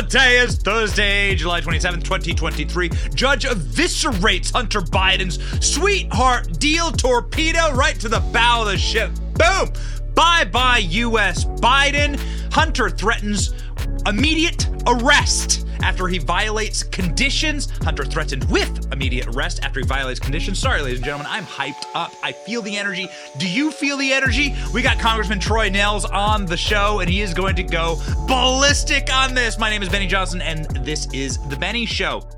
Today is Thursday, July 27th, 2023. Judge eviscerates Hunter Biden's sweetheart deal torpedo right to the bow of the ship. Boom! Bye bye, U.S. Biden. Hunter threatens immediate arrest after he violates conditions. Hunter threatened with immediate arrest after he violates conditions. Sorry, ladies and gentlemen, I'm hyped up. I feel the energy. Do you feel the energy? We got Congressman Troy Nehls on the show, and he is going to go ballistic on this. My name is Benny Johnson, and this is The Benny Show.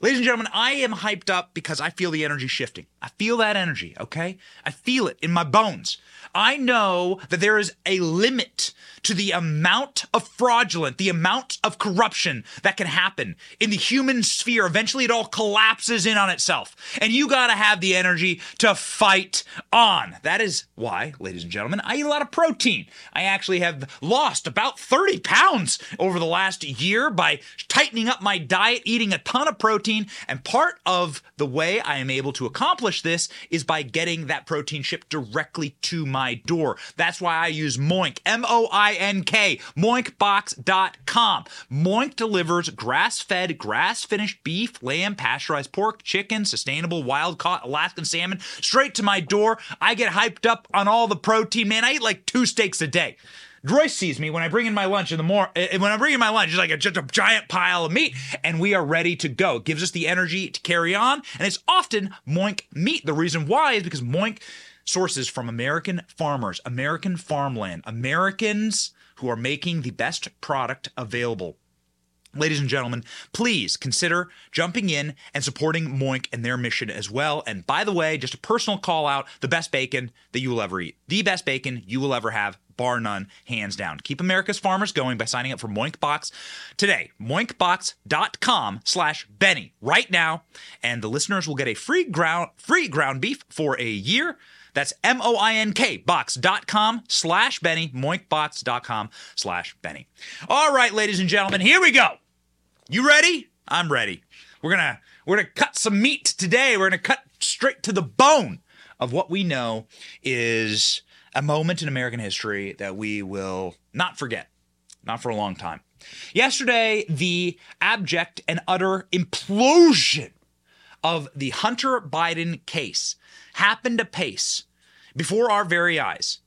Ladies and gentlemen, I am hyped up because I feel the energy shifting. I feel that energy, okay? I feel it in my bones. I know that there is a limit to the amount of fraudulent, the amount of corruption that can happen in the human sphere. Eventually, it all collapses in on itself. And you got to have the energy to fight on. That is why, ladies and gentlemen, I eat a lot of protein. I actually have lost about 30 pounds over the last year by tightening up my diet, eating a ton of protein. And part of the way I am able to accomplish this is by getting that protein shipped directly to my door. That's why I use Moink, M O I N K, moinkbox.com. Moink delivers grass fed, grass finished beef, lamb, pasteurized pork, chicken, sustainable wild caught Alaskan salmon straight to my door. I get hyped up on all the protein. Man, I eat like two steaks a day. Royce sees me when I bring in my lunch in the morning. Eh, when I bring in my lunch, it's like a, just a giant pile of meat, and we are ready to go. It gives us the energy to carry on, and it's often Moink meat. The reason why is because Moink sources from American farmers, American farmland, Americans who are making the best product available. Ladies and gentlemen, please consider jumping in and supporting Moink and their mission as well. And by the way, just a personal call out the best bacon that you will ever eat. The best bacon you will ever have, bar none, hands down. Keep America's farmers going by signing up for Moinkbox today. Moinkbox.com slash Benny right now. And the listeners will get a free ground free ground beef for a year. That's M-O-I-N-K box.com slash Benny, moinkbox.com slash Benny. All right, ladies and gentlemen, here we go. You ready? I'm ready. We're gonna we're gonna cut some meat today. We're gonna cut straight to the bone of what we know is a moment in American history that we will not forget, not for a long time. Yesterday, the abject and utter implosion of the Hunter Biden case happened apace before our very eyes.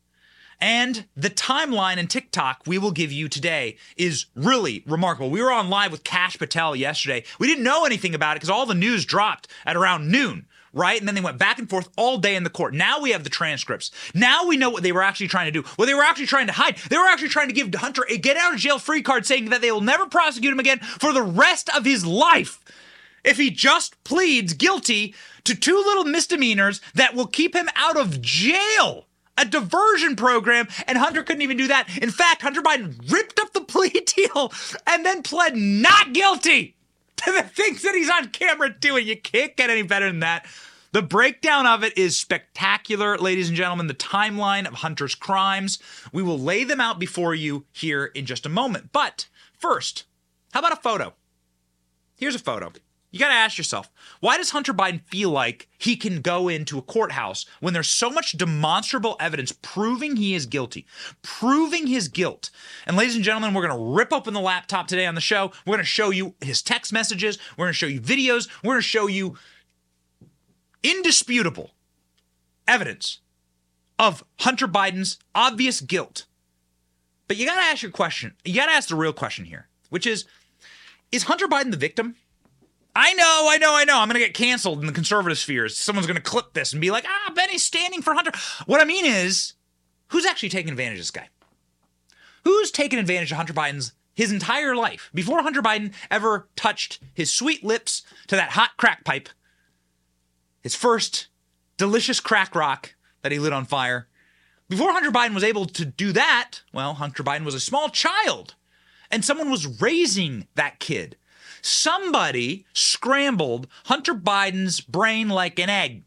And the timeline in TikTok we will give you today is really remarkable. We were on live with Kash Patel yesterday. We didn't know anything about it because all the news dropped at around noon, right? And then they went back and forth all day in the court. Now we have the transcripts. Now we know what they were actually trying to do. What they were actually trying to hide. They were actually trying to give Hunter a get out of jail free card saying that they will never prosecute him again for the rest of his life if he just pleads guilty to two little misdemeanors that will keep him out of jail. A diversion program, and Hunter couldn't even do that. In fact, Hunter Biden ripped up the plea deal and then pled not guilty to the things that he's on camera doing. You can't get any better than that. The breakdown of it is spectacular, ladies and gentlemen. The timeline of Hunter's crimes. We will lay them out before you here in just a moment. But first, how about a photo? Here's a photo. You got to ask yourself, why does Hunter Biden feel like he can go into a courthouse when there's so much demonstrable evidence proving he is guilty, proving his guilt? And ladies and gentlemen, we're going to rip open the laptop today on the show. We're going to show you his text messages, we're going to show you videos, we're going to show you indisputable evidence of Hunter Biden's obvious guilt. But you got to ask your question. You got to ask the real question here, which is is Hunter Biden the victim? I know, I know, I know. I'm going to get canceled in the conservative spheres. Someone's going to clip this and be like, ah, Benny's standing for Hunter. What I mean is, who's actually taking advantage of this guy? Who's taken advantage of Hunter Biden's his entire life before Hunter Biden ever touched his sweet lips to that hot crack pipe? His first delicious crack rock that he lit on fire. Before Hunter Biden was able to do that, well, Hunter Biden was a small child and someone was raising that kid Somebody scrambled Hunter Biden's brain like an egg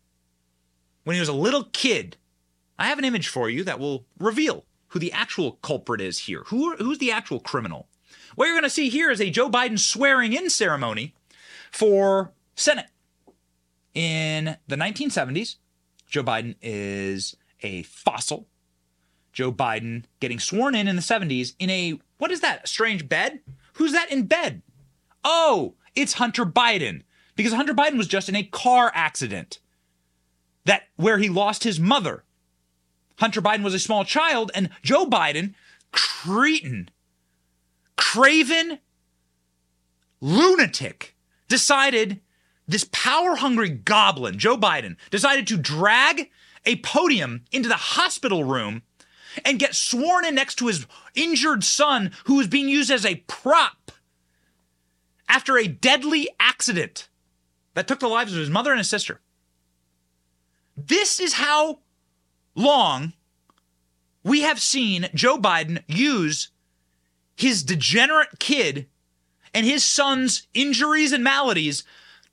when he was a little kid. I have an image for you that will reveal who the actual culprit is here. Who, who's the actual criminal? What you're going to see here is a Joe Biden swearing in ceremony for Senate. In the 1970s, Joe Biden is a fossil. Joe Biden getting sworn in in the 70s in a, what is that, a strange bed? Who's that in bed? Oh, it's Hunter Biden because Hunter Biden was just in a car accident that where he lost his mother. Hunter Biden was a small child and Joe Biden, cretin, craven, lunatic, decided this power hungry goblin, Joe Biden, decided to drag a podium into the hospital room and get sworn in next to his injured son who was being used as a prop after a deadly accident that took the lives of his mother and his sister. This is how long we have seen Joe Biden use his degenerate kid and his son's injuries and maladies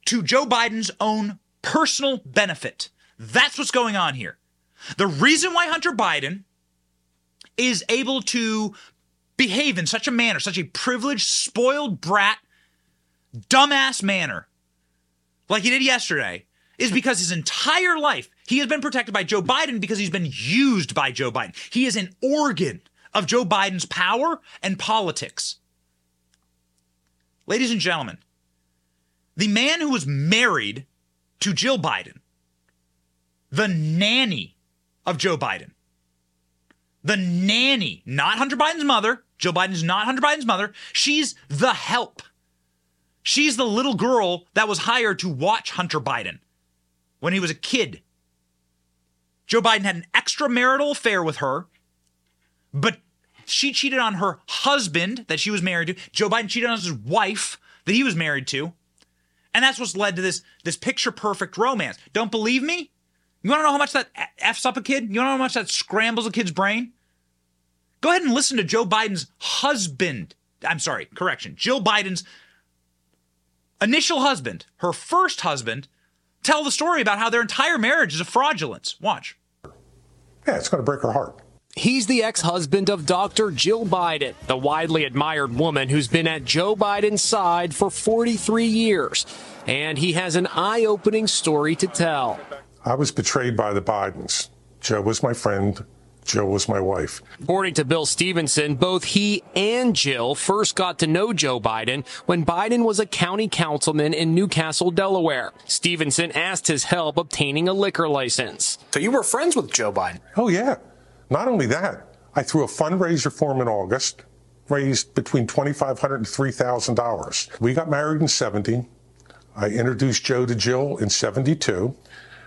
to Joe Biden's own personal benefit. That's what's going on here. The reason why Hunter Biden is able to behave in such a manner, such a privileged, spoiled brat, dumbass manner, like he did yesterday, is because his entire life he has been protected by Joe Biden because he's been used by Joe Biden. He is an organ of Joe Biden's power and politics. Ladies and gentlemen, the man who was married to Jill Biden, the nanny of Joe Biden, the nanny, not Hunter Biden's mother. Joe Biden's not Hunter Biden's mother. She's the help. She's the little girl that was hired to watch Hunter Biden when he was a kid. Joe Biden had an extramarital affair with her, but she cheated on her husband that she was married to. Joe Biden cheated on his wife that he was married to. And that's what's led to this, this picture perfect romance. Don't believe me? You want to know how much that F's up a kid? You want to know how much that scrambles a kid's brain? Go ahead and listen to Joe Biden's husband. I'm sorry, correction. Jill Biden's initial husband, her first husband, tell the story about how their entire marriage is a fraudulence. Watch. Yeah, it's going to break her heart. He's the ex husband of Dr. Jill Biden, the widely admired woman who's been at Joe Biden's side for 43 years. And he has an eye opening story to tell. I was betrayed by the Bidens. Joe was my friend. Jill was my wife. According to Bill Stevenson, both he and Jill first got to know Joe Biden when Biden was a county councilman in New Castle, Delaware. Stevenson asked his help obtaining a liquor license. So you were friends with Joe Biden? Oh, yeah. Not only that, I threw a fundraiser for him in August, raised between $2,500 and $3,000. We got married in 70. I introduced Joe to Jill in 72,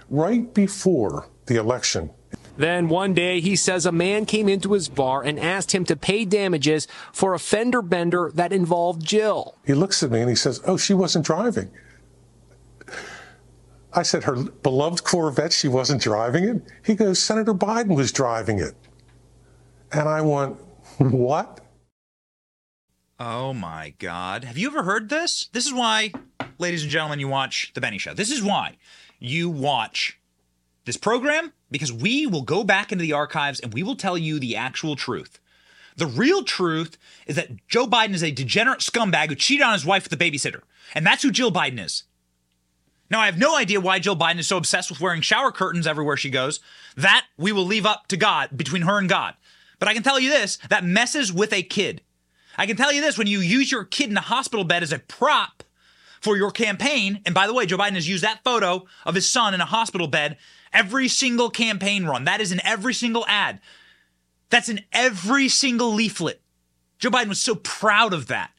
right before the election then one day he says a man came into his bar and asked him to pay damages for a fender bender that involved Jill. He looks at me and he says, Oh, she wasn't driving. I said, Her beloved Corvette, she wasn't driving it? He goes, Senator Biden was driving it. And I went, What? Oh my God. Have you ever heard this? This is why, ladies and gentlemen, you watch The Benny Show. This is why you watch this program because we will go back into the archives and we will tell you the actual truth. The real truth is that Joe Biden is a degenerate scumbag who cheated on his wife with a babysitter. And that's who Jill Biden is. Now, I have no idea why Jill Biden is so obsessed with wearing shower curtains everywhere she goes. That we will leave up to God, between her and God. But I can tell you this that messes with a kid. I can tell you this when you use your kid in a hospital bed as a prop for your campaign, and by the way, Joe Biden has used that photo of his son in a hospital bed every single campaign run. That is in every single ad. That's in every single leaflet. Joe Biden was so proud of that.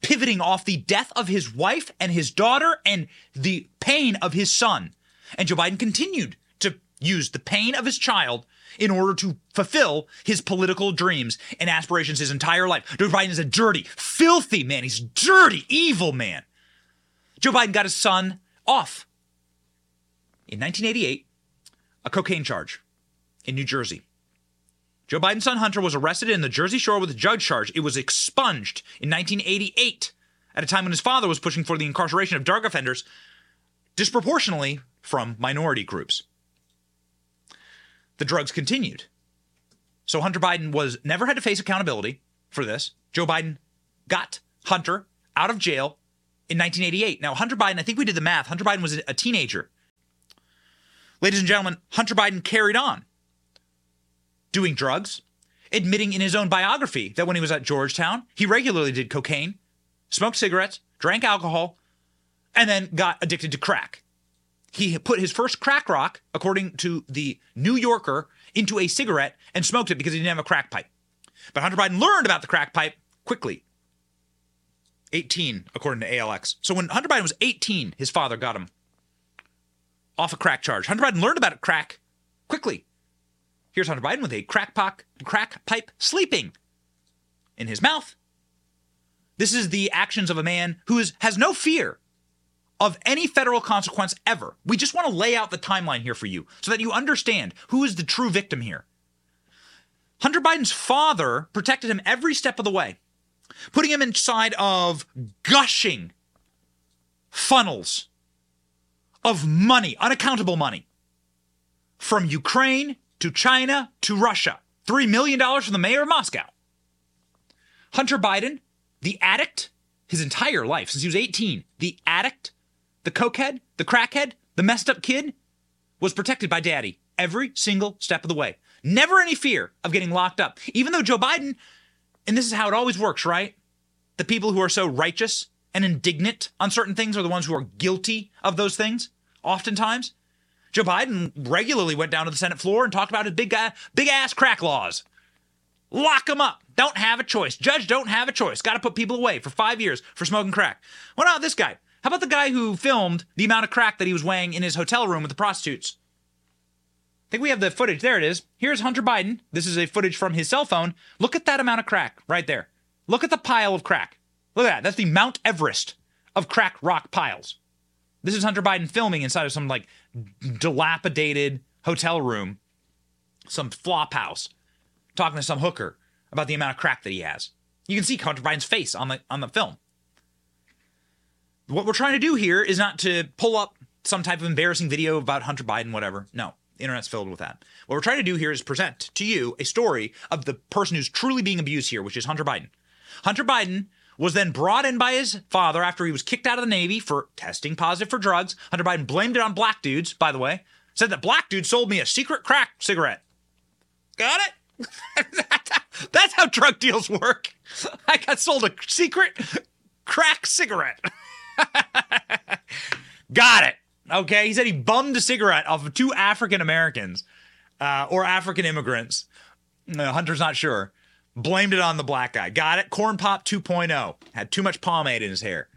Pivoting off the death of his wife and his daughter and the pain of his son. And Joe Biden continued to use the pain of his child in order to fulfill his political dreams and aspirations his entire life. Joe Biden is a dirty, filthy man. He's dirty, evil man. Joe Biden got his son off in 1988 a cocaine charge in New Jersey. Joe Biden's son Hunter was arrested in the Jersey Shore with a drug charge. It was expunged in 1988 at a time when his father was pushing for the incarceration of drug offenders disproportionately from minority groups. The drugs continued. So Hunter Biden was never had to face accountability for this. Joe Biden got Hunter out of jail in 1988. Now Hunter Biden, I think we did the math. Hunter Biden was a teenager Ladies and gentlemen, Hunter Biden carried on doing drugs, admitting in his own biography that when he was at Georgetown, he regularly did cocaine, smoked cigarettes, drank alcohol, and then got addicted to crack. He put his first crack rock, according to the New Yorker, into a cigarette and smoked it because he didn't have a crack pipe. But Hunter Biden learned about the crack pipe quickly. 18, according to ALX. So when Hunter Biden was 18, his father got him off a crack charge. Hunter Biden learned about crack quickly. Here's Hunter Biden with a crack, pock, crack pipe sleeping in his mouth. This is the actions of a man who is, has no fear of any federal consequence ever. We just want to lay out the timeline here for you so that you understand who is the true victim here. Hunter Biden's father protected him every step of the way, putting him inside of gushing funnels of money, unaccountable money, from Ukraine to China to Russia. $3 million from the mayor of Moscow. Hunter Biden, the addict, his entire life, since he was 18, the addict the cokehead, the crackhead, the messed up kid was protected by daddy every single step of the way. Never any fear of getting locked up. Even though Joe Biden, and this is how it always works, right? The people who are so righteous and indignant on certain things are the ones who are guilty of those things, oftentimes. Joe Biden regularly went down to the Senate floor and talked about his big guy, big ass crack laws. Lock them up. Don't have a choice. Judge don't have a choice. Got to put people away for five years for smoking crack. What about this guy? How about the guy who filmed the amount of crack that he was weighing in his hotel room with the prostitutes? I think we have the footage. There it is. Here's Hunter Biden. This is a footage from his cell phone. Look at that amount of crack right there. Look at the pile of crack. Look at that. That's the Mount Everest of crack rock piles. This is Hunter Biden filming inside of some like dilapidated hotel room, some flop house, talking to some hooker about the amount of crack that he has. You can see Hunter Biden's face on the on the film. What we're trying to do here is not to pull up some type of embarrassing video about Hunter Biden, whatever. No, the internet's filled with that. What we're trying to do here is present to you a story of the person who's truly being abused here, which is Hunter Biden. Hunter Biden was then brought in by his father after he was kicked out of the Navy for testing positive for drugs. Hunter Biden blamed it on black dudes, by the way. Said that black dude sold me a secret crack cigarette. Got it? That's how drug deals work. I got sold a secret crack cigarette. Got it. Okay. He said he bummed a cigarette off of two African Americans uh, or African immigrants. Hunter's not sure. Blamed it on the black guy. Got it. Corn Pop 2.0. Had too much pomade in his hair.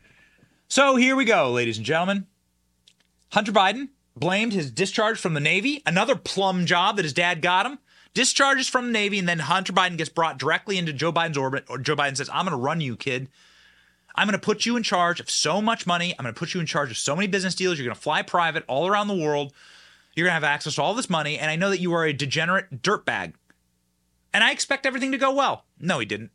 So here we go, ladies and gentlemen. Hunter Biden blamed his discharge from the Navy, another plum job that his dad got him. Discharges from the Navy, and then Hunter Biden gets brought directly into Joe Biden's orbit. Or Joe Biden says, I'm going to run you, kid. I'm going to put you in charge of so much money. I'm going to put you in charge of so many business deals. You're going to fly private all around the world. You're going to have access to all this money. And I know that you are a degenerate dirtbag. And I expect everything to go well. No, he didn't.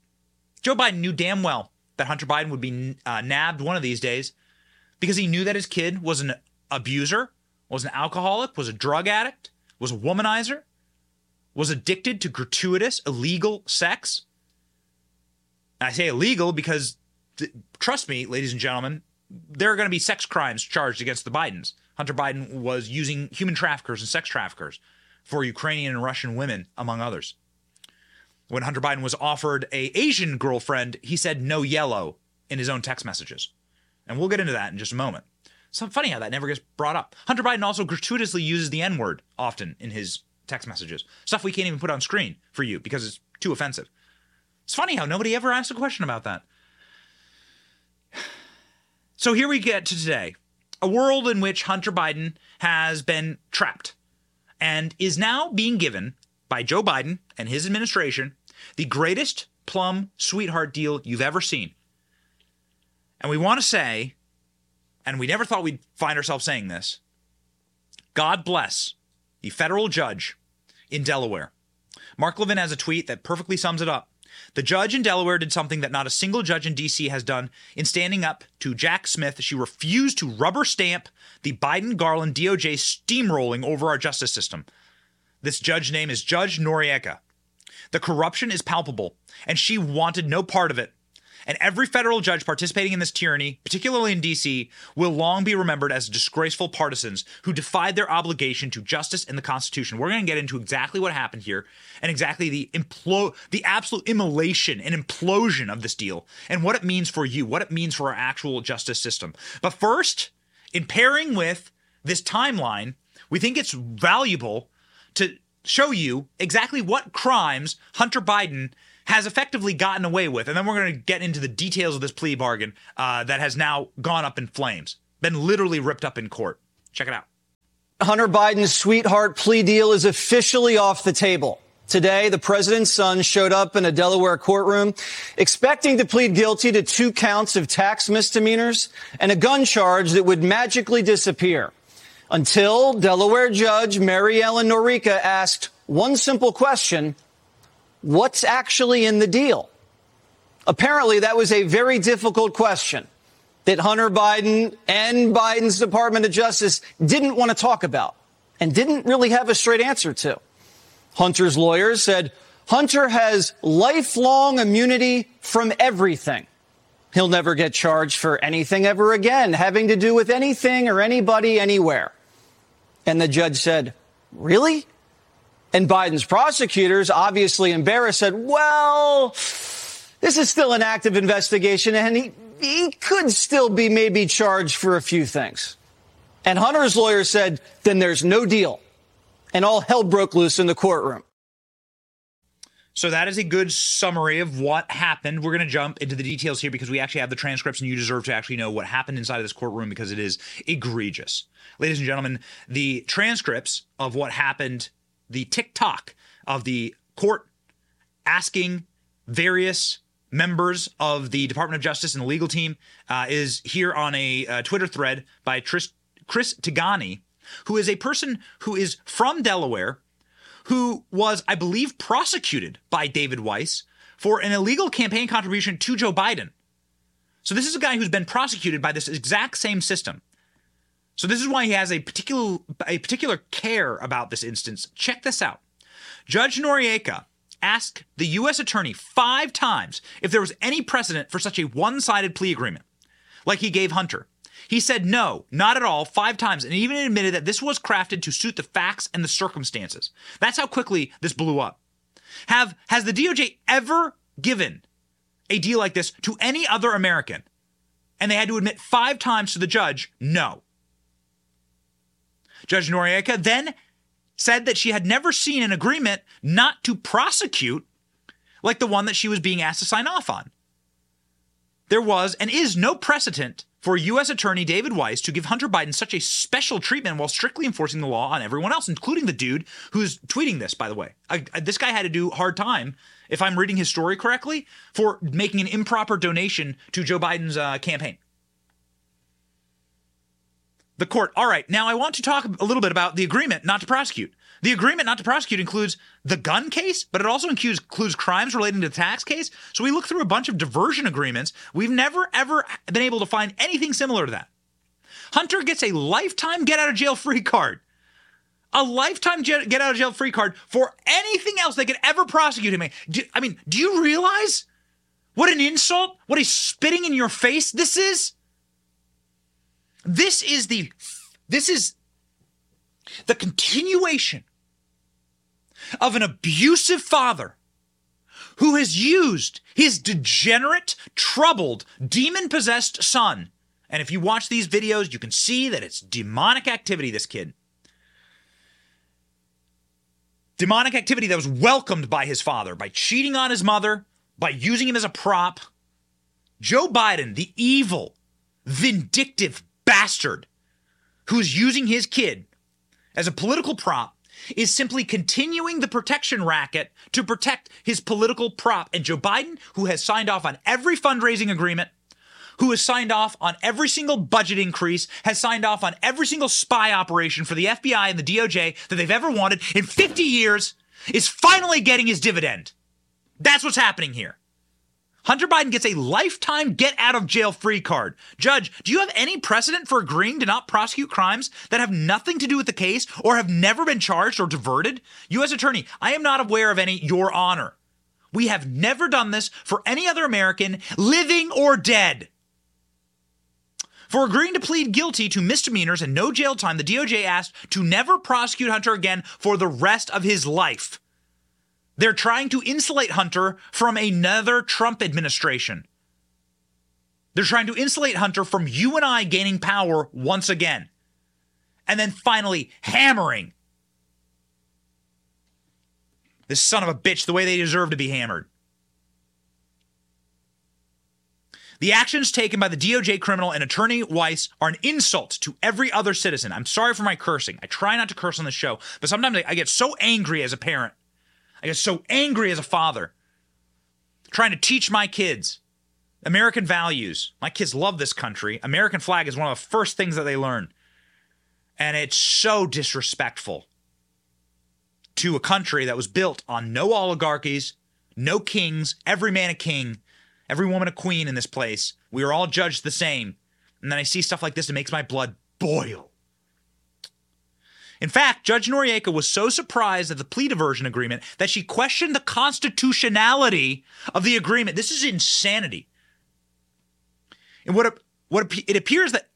Joe Biden knew damn well that Hunter Biden would be uh, nabbed one of these days because he knew that his kid was an abuser, was an alcoholic, was a drug addict, was a womanizer, was addicted to gratuitous, illegal sex. I say illegal because trust me, ladies and gentlemen, there are going to be sex crimes charged against the Bidens. Hunter Biden was using human traffickers and sex traffickers for Ukrainian and Russian women, among others. When Hunter Biden was offered a Asian girlfriend, he said no yellow in his own text messages. And we'll get into that in just a moment. So funny how that never gets brought up. Hunter Biden also gratuitously uses the N word often in his text messages. Stuff we can't even put on screen for you because it's too offensive. It's funny how nobody ever asked a question about that. So here we get to today a world in which Hunter Biden has been trapped and is now being given by Joe Biden and his administration the greatest plum sweetheart deal you've ever seen. And we want to say, and we never thought we'd find ourselves saying this God bless the federal judge in Delaware. Mark Levin has a tweet that perfectly sums it up. The judge in Delaware did something that not a single judge in D.C. has done in standing up to Jack Smith. She refused to rubber stamp the Biden Garland DOJ steamrolling over our justice system. This judge name is Judge Noreika. The corruption is palpable, and she wanted no part of it. And every federal judge participating in this tyranny, particularly in DC, will long be remembered as disgraceful partisans who defied their obligation to justice and the Constitution. We're going to get into exactly what happened here and exactly the implo- the absolute immolation and implosion of this deal and what it means for you, what it means for our actual justice system. But first, in pairing with this timeline, we think it's valuable to show you exactly what crimes Hunter Biden has effectively gotten away with. And then we're going to get into the details of this plea bargain uh, that has now gone up in flames, been literally ripped up in court. Check it out. Hunter Biden's sweetheart plea deal is officially off the table. Today, the president's son showed up in a Delaware courtroom expecting to plead guilty to two counts of tax misdemeanors and a gun charge that would magically disappear until Delaware Judge Maryellen Noreika asked one simple question. What's actually in the deal? Apparently, that was a very difficult question that Hunter Biden and Biden's Department of Justice didn't want to talk about and didn't really have a straight answer to. Hunter's lawyers said Hunter has lifelong immunity from everything. He'll never get charged for anything ever again having to do with anything or anybody anywhere. And the judge said, Really? And Biden's prosecutors, obviously embarrassed, said, Well, this is still an active investigation and he, he could still be maybe charged for a few things. And Hunter's lawyer said, Then there's no deal. And all hell broke loose in the courtroom. So that is a good summary of what happened. We're going to jump into the details here because we actually have the transcripts and you deserve to actually know what happened inside of this courtroom because it is egregious. Ladies and gentlemen, the transcripts of what happened, the TikTok of the court asking various members of the Department of Justice and the legal team uh, is here on a uh, Twitter thread by Tris- Chris Tigani, who is a person who is from Delaware who was, I believe, prosecuted by David Weiss for an illegal campaign contribution to Joe Biden. So this is a guy who's been prosecuted by this exact same system. So this is why he has a particular a particular care about this instance. Check this out. Judge Noreika asked the U.S. attorney five times if there was any precedent for such a one-sided plea agreement, like he gave Hunter. He said no, not at all, five times, and even admitted that this was crafted to suit the facts and the circumstances. That's how quickly this blew up. Have has the DOJ ever given a deal like this to any other American? And they had to admit five times to the judge, no. Judge Noreika then said that she had never seen an agreement not to prosecute like the one that she was being asked to sign off on. There was and is no precedent for U.S. Attorney David Weiss to give Hunter Biden such a special treatment while strictly enforcing the law on everyone else, including the dude who's tweeting this, by the way. I, I, this guy had to do hard time, if I'm reading his story correctly, for making an improper donation to Joe Biden's uh, campaign. The court, all right, now I want to talk a little bit about the agreement not to prosecute. The agreement not to prosecute includes the gun case, but it also includes, includes crimes relating to the tax case. So we look through a bunch of diversion agreements. We've never, ever been able to find anything similar to that. Hunter gets a lifetime get out of jail free card. A lifetime get out of jail free card for anything else they could ever prosecute him. I mean, do you realize what an insult, what a spitting in your face this is? This is the, this is the continuation of an abusive father who has used his degenerate, troubled, demon possessed son. And if you watch these videos, you can see that it's demonic activity, this kid. Demonic activity that was welcomed by his father by cheating on his mother, by using him as a prop. Joe Biden, the evil, vindictive bastard who's using his kid as a political prop, is simply continuing the protection racket to protect his political prop. And Joe Biden, who has signed off on every fundraising agreement, who has signed off on every single budget increase, has signed off on every single spy operation for the FBI and the DOJ that they've ever wanted in 50 years, is finally getting his dividend. That's what's happening here. Hunter Biden gets a lifetime get out of jail free card. Judge, do you have any precedent for agreeing to not prosecute crimes that have nothing to do with the case or have never been charged or diverted? U.S. Attorney, I am not aware of any, Your Honor. We have never done this for any other American, living or dead. For agreeing to plead guilty to misdemeanors and no jail time, the DOJ asked to never prosecute Hunter again for the rest of his life. They're trying to insulate Hunter from another Trump administration. They're trying to insulate Hunter from you and I gaining power once again. And then finally hammering this son of a bitch the way they deserve to be hammered. The actions taken by the DOJ criminal and attorney Weiss are an insult to every other citizen. I'm sorry for my cursing. I try not to curse on the show, but sometimes I get so angry as a parent. I get so angry as a father trying to teach my kids American values. My kids love this country. American flag is one of the first things that they learn. And it's so disrespectful to a country that was built on no oligarchies, no kings, every man a king, every woman a queen in this place. We are all judged the same. And then I see stuff like this, it makes my blood boil. In fact, Judge Noreika was so surprised at the plea diversion agreement that she questioned the constitutionality of the agreement. This is insanity. And what, what it appears that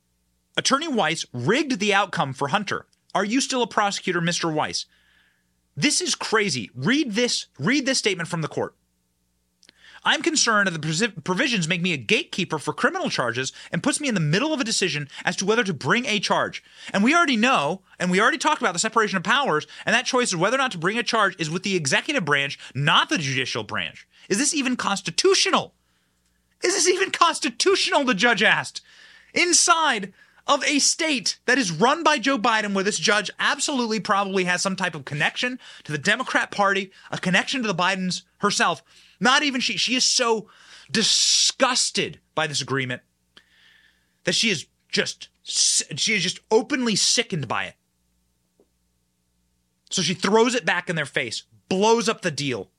Attorney Weiss rigged the outcome for Hunter. Are you still a prosecutor, Mr. Weiss? This is crazy. Read this. Read this statement from the court. I'm concerned that the provisions make me a gatekeeper for criminal charges and puts me in the middle of a decision as to whether to bring a charge. And we already know, and we already talked about the separation of powers, and that choice of whether or not to bring a charge is with the executive branch, not the judicial branch. Is this even constitutional? Is this even constitutional? The judge asked. Inside of a state that is run by Joe Biden, where this judge absolutely probably has some type of connection to the Democrat Party, a connection to the Bidens herself. Not even she. She is so disgusted by this agreement that she is just she is just openly sickened by it. So she throws it back in their face, blows up the deal.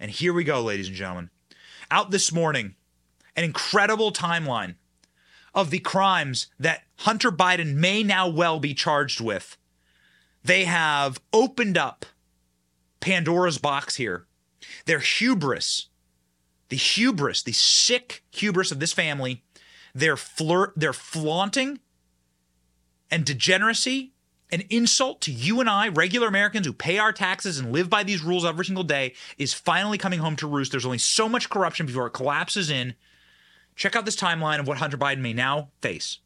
And here we go, ladies and gentlemen. Out this morning, an incredible timeline of the crimes that Hunter Biden may now well be charged with. They have opened up Pandora's box here. Their hubris, the hubris, the sick hubris of this family, their flirt, their flaunting and degeneracy, an insult to you and I, regular Americans who pay our taxes and live by these rules every single day, is finally coming home to roost. There's only so much corruption before it collapses in. Check out this timeline of what Hunter Biden may now face.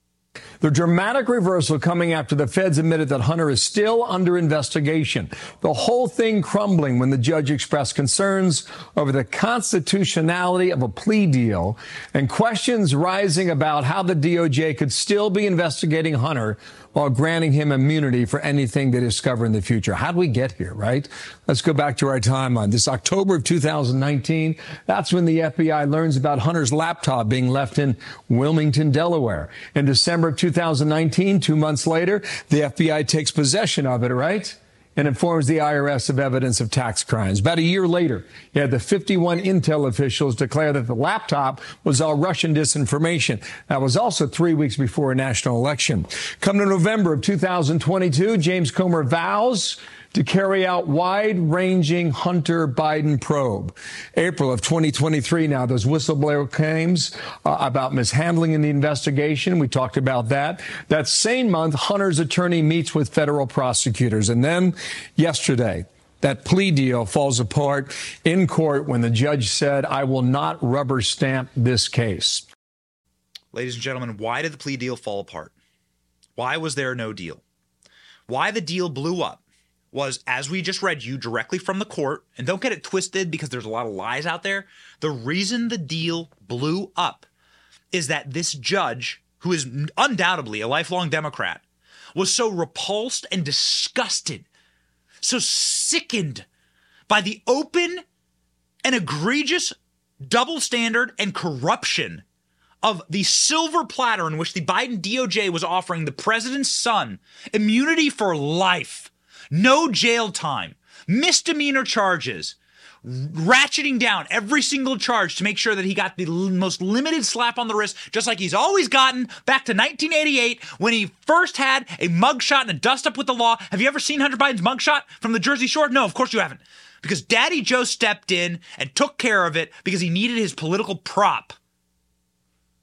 The dramatic reversal coming after the feds admitted that Hunter is still under investigation. The whole thing crumbling when the judge expressed concerns over the constitutionality of a plea deal and questions rising about how the DOJ could still be investigating Hunter while granting him immunity for anything they discover in the future. How do we get here, right? Let's go back to our timeline. This October of 2019, that's when the FBI learns about Hunter's laptop being left in Wilmington, Delaware. In December of 2019, two months later, the FBI takes possession of it, right? And informs the IRS of evidence of tax crimes. About a year later, you had the 51 Intel officials declare that the laptop was all Russian disinformation. That was also three weeks before a national election. Come to November of 2022, James Comer vows to carry out wide-ranging Hunter Biden probe. April of 2023 now, those whistleblower claims uh, about mishandling in the investigation. We talked about that. That same month, Hunter's attorney meets with federal prosecutors. And then yesterday, that plea deal falls apart in court when the judge said, I will not rubber stamp this case. Ladies and gentlemen, why did the plea deal fall apart? Why was there no deal? Why the deal blew up was, as we just read you directly from the court, and don't get it twisted because there's a lot of lies out there. The reason the deal blew up is that this judge, who is undoubtedly a lifelong Democrat, was so repulsed and disgusted, so sickened by the open and egregious double standard and corruption of the silver platter in which the Biden DOJ was offering the president's son immunity for life no jail time, misdemeanor charges, ratcheting down every single charge to make sure that he got the most limited slap on the wrist, just like he's always gotten back to 1988 when he first had a mugshot and a dust up with the law. Have you ever seen Hunter Biden's mugshot from the Jersey Shore? No, of course you haven't. because Daddy Joe stepped in and took care of it because he needed his political prop.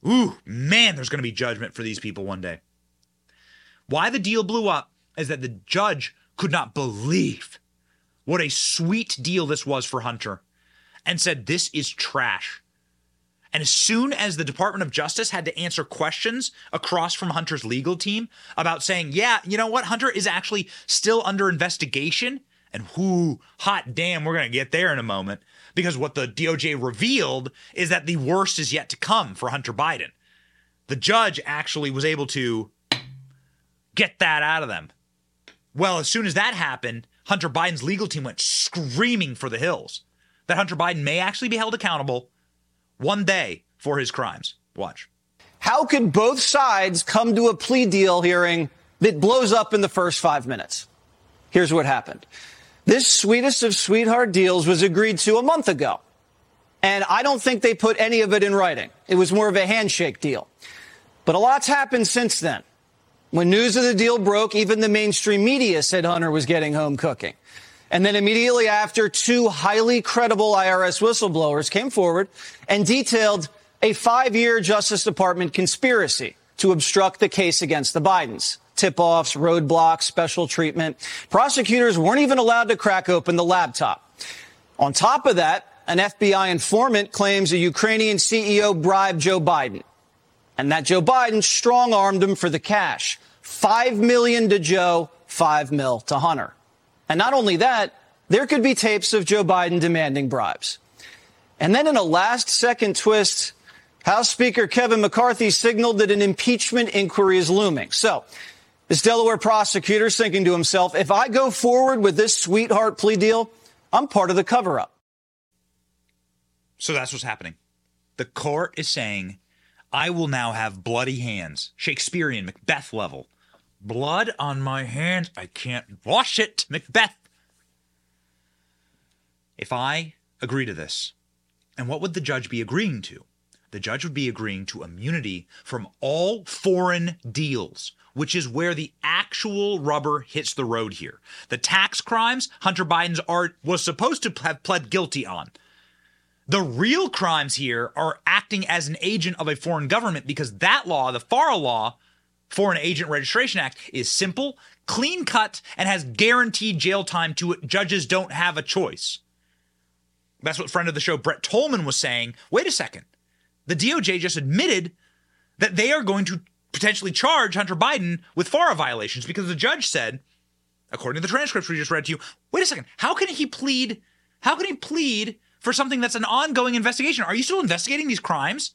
Ooh, man, there's going to be judgment for these people one day. Why the deal blew up is that the judge could not believe what a sweet deal this was for Hunter and said, This is trash. And as soon as the Department of Justice had to answer questions across from Hunter's legal team about saying, yeah, you know what, Hunter is actually still under investigation, and whoo, hot damn, we're going to get there in a moment. Because what the DOJ revealed is that the worst is yet to come for Hunter Biden. The judge actually was able to get that out of them. Well, as soon as that happened, Hunter Biden's legal team went screaming for the hills that Hunter Biden may actually be held accountable one day for his crimes. Watch. How could both sides come to a plea deal hearing that blows up in the first five minutes? Here's what happened. This sweetest of sweetheart deals was agreed to a month ago. And I don't think they put any of it in writing. It was more of a handshake deal. But a lot's happened since then. When news of the deal broke, even the mainstream media said Hunter was getting home cooking. And then immediately after, two highly credible IRS whistleblowers came forward and detailed a five-year Justice Department conspiracy to obstruct the case against the Bidens. Tip-offs, roadblocks, special treatment. Prosecutors weren't even allowed to crack open the laptop. On top of that, an FBI informant claims a Ukrainian CEO bribed Joe Biden. And that Joe Biden strong-armed him for the cash. Five million to Joe, five mil to Hunter. And not only that, there could be tapes of Joe Biden demanding bribes. And then in a last second twist, House Speaker Kevin McCarthy signaled that an impeachment inquiry is looming. So this Delaware prosecutor is thinking to himself, if I go forward with this sweetheart plea deal, I'm part of the cover up. So that's what's happening. The court is saying, I will now have bloody hands, Shakespearean, Macbeth level. Blood on my hands. I can't wash it, Macbeth. If I agree to this, and what would the judge be agreeing to? The judge would be agreeing to immunity from all foreign deals, which is where the actual rubber hits the road here. The tax crimes Hunter Biden's art was supposed to have pled guilty on. The real crimes here are acting as an agent of a foreign government because that law, the FARA law, Foreign Agent Registration Act is simple, clean cut, and has guaranteed jail time to it. Judges don't have a choice. That's what friend of the show Brett Tolman was saying. Wait a second. The DOJ just admitted that they are going to potentially charge Hunter Biden with FARA violations because the judge said, according to the transcripts we just read to you, wait a second, how can he plead? How can he plead for something that's an ongoing investigation? Are you still investigating these crimes?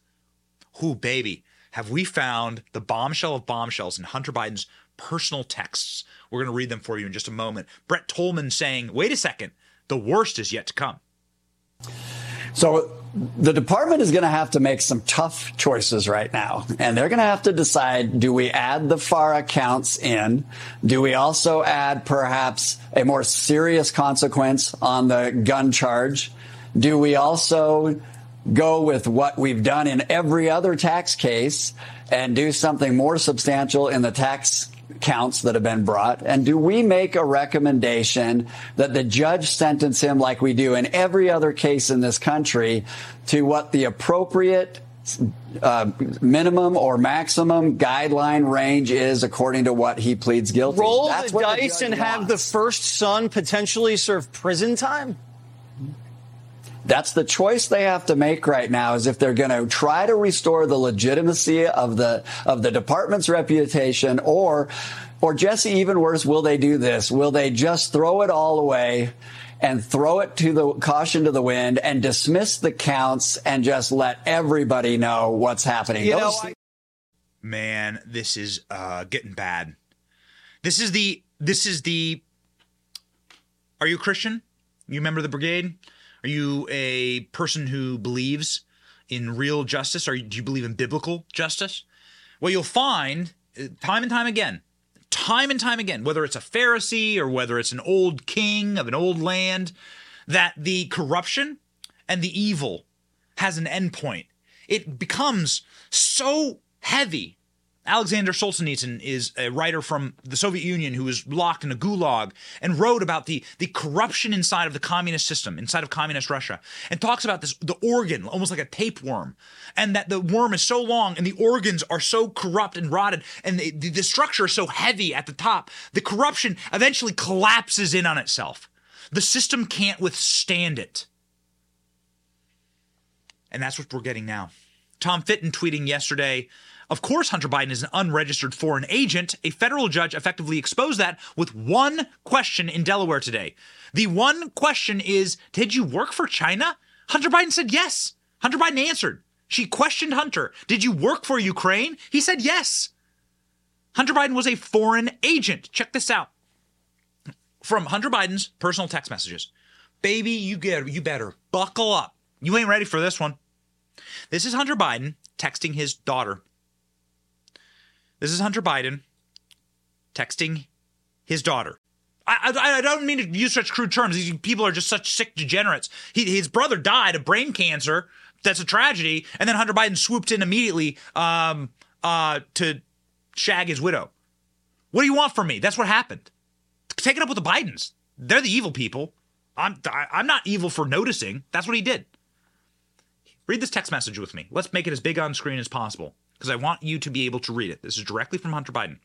Who, baby? have we found the bombshell of bombshells in Hunter Biden's personal texts. We're going to read them for you in just a moment. Brett Tolman saying, wait a second, the worst is yet to come. So the department is going to have to make some tough choices right now. And they're going to have to decide, do we add the FARA counts in? Do we also add perhaps a more serious consequence on the gun charge? Do we also go with what we've done in every other tax case and do something more substantial in the tax counts that have been brought? And do we make a recommendation that the judge sentence him like we do in every other case in this country to what the appropriate uh, minimum or maximum guideline range is according to what he pleads guilty. Roll That's the dice the and wants. have the first son potentially serve prison time? That's the choice they have to make right now is if they're going to try to restore the legitimacy of the of the department's reputation or or Jesse even worse will they do this? Will they just throw it all away? and throw it to the caution to the wind and dismiss the counts and just let everybody know what's happening. You know, I- man, this is uh, getting bad. This is the this is the. Are you a Christian? You remember the brigade? Are you a person who believes in real justice? Or do you believe in biblical justice? Well, you'll find uh, time and time again, time and time again, whether it's a Pharisee or whether it's an old king of an old land, that the corruption and the evil has an endpoint. It becomes so heavy Alexander Solzhenitsyn is a writer from the Soviet Union who was locked in a gulag and wrote about the, the corruption inside of the communist system, inside of communist Russia, and talks about this the organ, almost like a tapeworm, and that the worm is so long and the organs are so corrupt and rotted, and the, the, the structure is so heavy at the top, the corruption eventually collapses in on itself. The system can't withstand it. And that's what we're getting now. Tom Fitton tweeting yesterday of course, Hunter Biden is an unregistered foreign agent. A federal judge effectively exposed that with one question in Delaware today. The one question is Did you work for China? Hunter Biden said yes. Hunter Biden answered. She questioned Hunter. Did you work for Ukraine? He said yes. Hunter Biden was a foreign agent. Check this out. From Hunter Biden's personal text messages. Baby, you get you better buckle up. You ain't ready for this one. This is Hunter Biden texting his daughter. This is Hunter Biden texting his daughter. I, I, I, don't mean to use such crude terms. These people are just such sick degenerates. He, his brother died of brain cancer. That's a tragedy. And then Hunter Biden swooped in immediately um, uh, to shag his widow. What do you want from me? That's what happened. Take it up with the Bidens. They're the evil people. I'm I'm not evil for noticing. That's what he did. Read this text message with me. Let's make it as big on screen as possible because I want you to be able to read it. This is directly from Hunter Biden.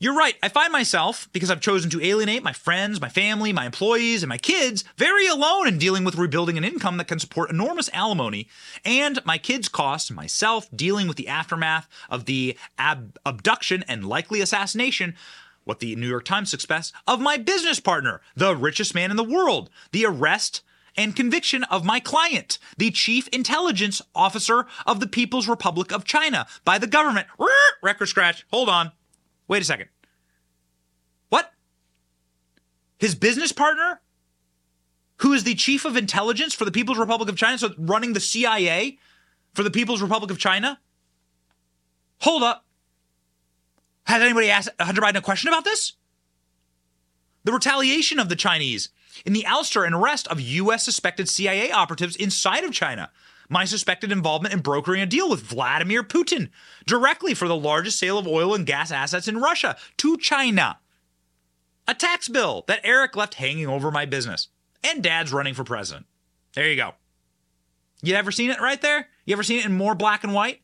You're right. I find myself, because I've chosen to alienate my friends, my family, my employees, and my kids, very alone in dealing with rebuilding an income that can support enormous alimony and my kids' costs, myself dealing with the aftermath of the ab- abduction and likely assassination what the New York Times expects of my business partner, the richest man in the world, the arrest and conviction of my client, the chief intelligence officer of the People's Republic of China, by the government. Record scratch. Hold on. Wait a second. What? His business partner, who is the chief of intelligence for the People's Republic of China, so running the CIA for the People's Republic of China? Hold up. Has anybody asked Hunter Biden a question about this? The retaliation of the Chinese in the ouster and arrest of U.S. suspected CIA operatives inside of China. My suspected involvement in brokering a deal with Vladimir Putin directly for the largest sale of oil and gas assets in Russia to China. A tax bill that Eric left hanging over my business. And dad's running for president. There you go. You ever seen it right there? You ever seen it in more black and white?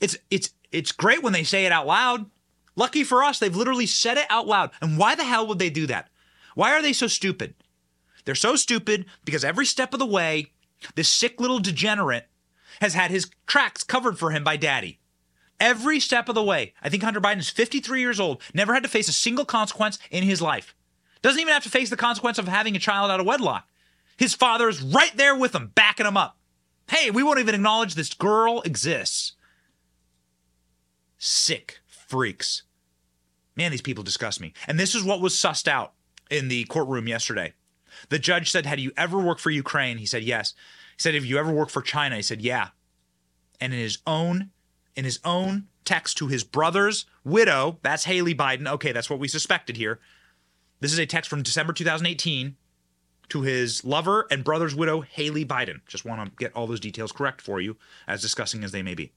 It's it's it's great when they say it out loud. Lucky for us, they've literally said it out loud. And why the hell would they do that? Why are they so stupid? They're so stupid because every step of the way, this sick little degenerate has had his tracks covered for him by daddy. Every step of the way. I think Hunter Biden is 53 years old, never had to face a single consequence in his life. Doesn't even have to face the consequence of having a child out of wedlock. His father is right there with him, backing him up. Hey, we won't even acknowledge this girl exists. Sick freaks. Man, these people disgust me. And this is what was sussed out in the courtroom yesterday. The judge said, Had you ever worked for Ukraine? He said, Yes. He said, Have you ever worked for China? He said, Yeah. And in his own, in his own text to his brother's widow, that's Hallie Biden. Okay, that's what we suspected here. This is a text from December 2018 to his lover and brother's widow, Hallie Biden. Just want to get all those details correct for you, as disgusting as they may be.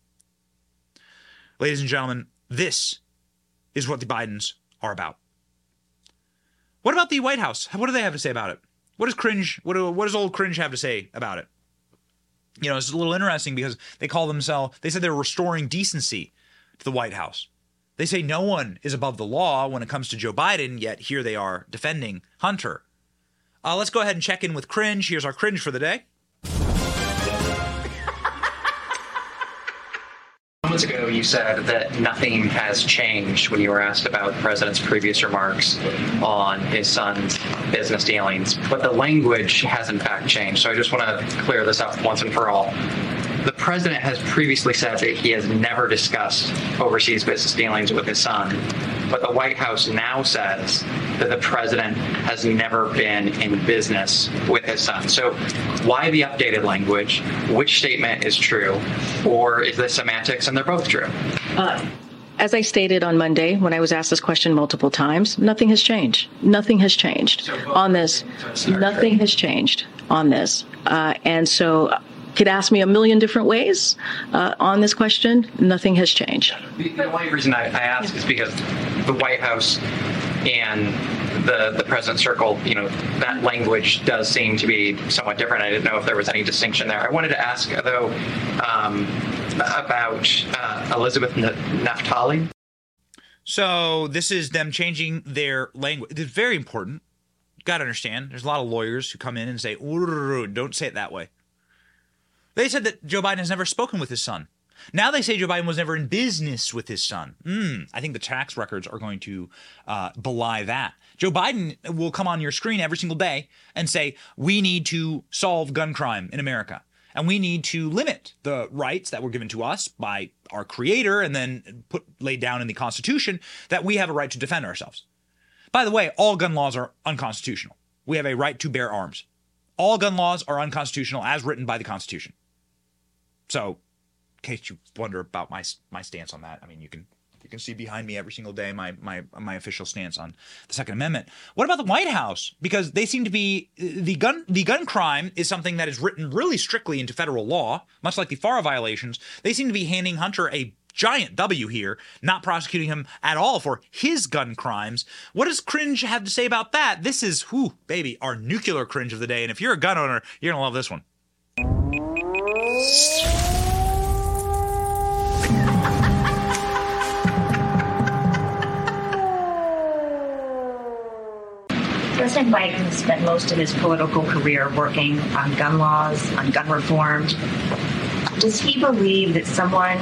Ladies and gentlemen, this is what the Bidens are about. What about the White House? What do they have to say about it? What does cringe? What, do, what does old cringe have to say about it? You know, it's a little interesting because they call themselves. They said they're restoring decency to the White House. They say no one is above the law when it comes to Joe Biden, yet here they are defending Hunter. Uh, let's go ahead and check in with cringe. Here's our cringe for the day. Moments ago, you said that nothing has changed when you were asked about the president's previous remarks on his son's business dealings, but the language has in fact changed. So I just want to clear this up once and for all. The president has previously said that he has never discussed overseas business dealings with his son, but the White House now says that the president has never been in business with his son. So, why the updated language? Which statement is true? Or is this semantics and they're both true? Uh, as I stated on Monday when I was asked this question multiple times, nothing has changed. Nothing has changed on this. Nothing has changed on this. Uh, and so could ask me a million different ways uh, on this question. Nothing has changed. The only reason I, I ask is because the White House and the the president's circle, you know, that language does seem to be somewhat different. I didn't know if there was any distinction there. I wanted to ask though um, about uh, Elizabeth Naftali. So this is them changing their language. It's very important. You got to understand. There's a lot of lawyers who come in and say, "Don't say it that way." They said that Joe Biden has never spoken with his son. Now they say Joe Biden was never in business with his son. Mm, I think the tax records are going to uh, belie that. Joe Biden will come on your screen every single day and say, We need to solve gun crime in America. And we need to limit the rights that were given to us by our creator and then put laid down in the Constitution that we have a right to defend ourselves. By the way, all gun laws are unconstitutional. We have a right to bear arms. All gun laws are unconstitutional as written by the Constitution. So in case you wonder about my my stance on that, I mean, you can you can see behind me every single day my my my official stance on the Second Amendment. What about the White House? Because they seem to be the gun the gun crime is something that is written really strictly into federal law, much like the FARA violations. They seem to be handing Hunter a giant W here, not prosecuting him at all for his gun crimes. What does cringe have to say about that? This is, whoo, baby, our nuclear cringe of the day. And if you're a gun owner, you're gonna love this one. President Biden spent most of his political career working on gun laws, on gun reform. Does he believe that someone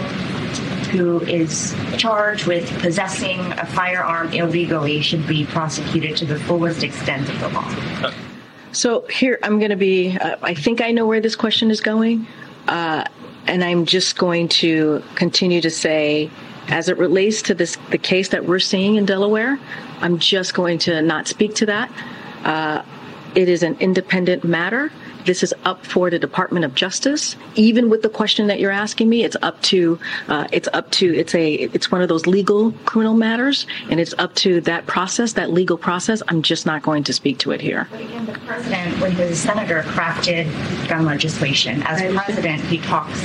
who is charged with possessing a firearm illegally should be prosecuted to the fullest extent of the law? So here, I'm going to be, uh, I think I know where this question is going. Uh, and I'm just going to continue to say, as it relates to this, the case that we're seeing in Delaware, I'm just going to not speak to that. Uh, it is an independent matter. This is up for the Department of Justice. Even with the question that you're asking me, it's up to uh, it's up to it's a it's one of those legal criminal matters, and it's up to that process, that legal process. I'm just not going to speak to it here. But again, the president, when he was a senator, crafted gun legislation. As president, he talks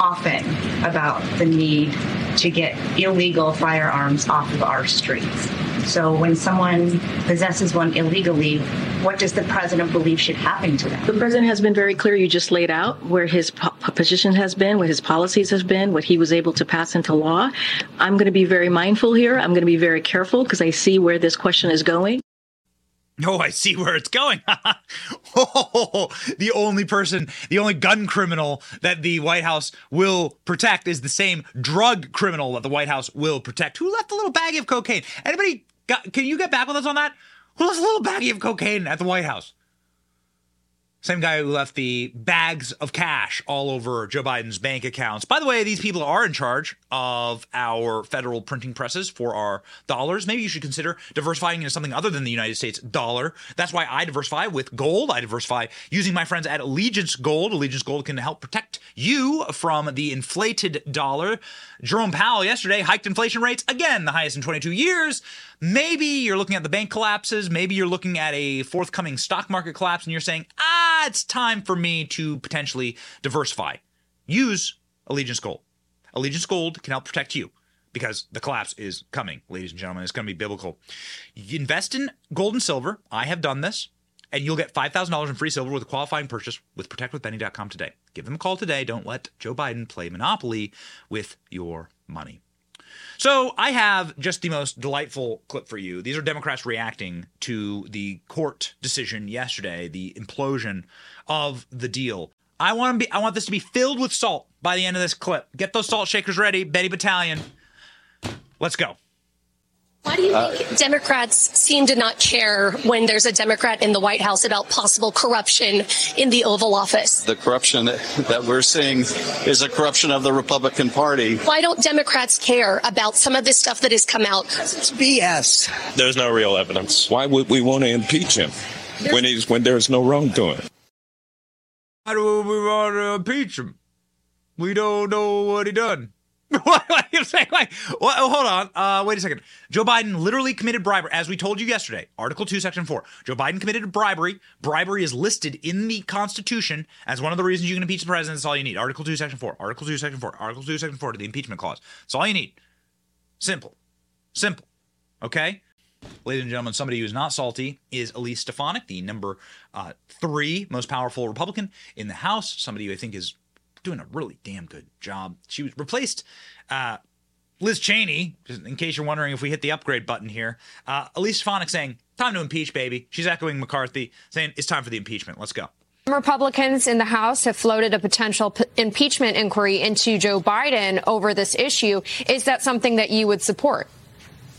often about the need to get illegal firearms off of our streets. So when someone possesses one illegally, what does the president believe should happen to them? The president has been very clear. You just laid out where his po- position has been, what his policies have been, what he was able to pass into law. I'm going to be very mindful here. I'm going to be very careful because I see where this question is going. Oh, I see where it's going. oh, the only person, the only gun criminal that the White House will protect is the same drug criminal that the White House will protect. Who left a little bag of cocaine? Anybody can you get back with us on that? Who left a little baggie of cocaine at the White House? Same guy who left the bags of cash all over Joe Biden's bank accounts. By the way, these people are in charge of our federal printing presses for our dollars. Maybe you should consider diversifying into something other than the United States dollar. That's why I diversify with gold. I diversify using my friends at Allegiance Gold. Allegiance Gold can help protect you from the inflated dollar. Jerome Powell yesterday hiked inflation rates again, the highest in 22 years. Maybe you're looking at the bank collapses. Maybe you're looking at a forthcoming stock market collapse and you're saying, ah, it's time for me to potentially diversify. Use Allegiance Gold. Allegiance Gold can help protect you because the collapse is coming, ladies and gentlemen. It's going to be biblical. You invest in gold and silver. I have done this. And you'll get $5,000 in free silver with a qualifying purchase with protectwithbenny.com today. Give them a call today. Don't let Joe Biden play Monopoly with your money. So I have just the most delightful clip for you. These are Democrats reacting to the court decision yesterday, the implosion of the deal. I want to be I want this to be filled with salt by the end of this clip. Get those salt shakers ready, Betty Battalion. Let's go. Why do you think uh, Democrats seem to not care when there's a Democrat in the White House about possible corruption in the Oval Office? The corruption that we're seeing is a corruption of the Republican Party. Why don't Democrats care about some of this stuff that has come out? It's BS. There's no real evidence. Why would we want to impeach him when he's when there's no wrongdoing? Why do we want to impeach him? We don't know what he done. what, are you saying? Like, what, oh, hold on. Uh, wait a second. Joe Biden literally committed bribery, as we told you yesterday. Article 2, Section 4. Joe Biden committed bribery. Bribery is listed in the Constitution as one of the reasons you can impeach the president. That's all you need. Article 2, Section 4. Article 2, Section 4. Article 2, Section 4 to the impeachment clause. That's all you need. Simple. Simple. Okay? Ladies and gentlemen, somebody who's not salty is Elise Stefanik, the number uh, three most powerful Republican in the House. Somebody who I think is doing a really damn good job. She was replaced uh, Liz Cheney, in case you're wondering if we hit the upgrade button here. Uh, Elise Stefanik saying, time to impeach, baby. She's echoing McCarthy, saying, it's time for the impeachment. Let's go. Republicans in the House have floated a potential p- impeachment inquiry into Joe Biden over this issue. Is that something that you would support?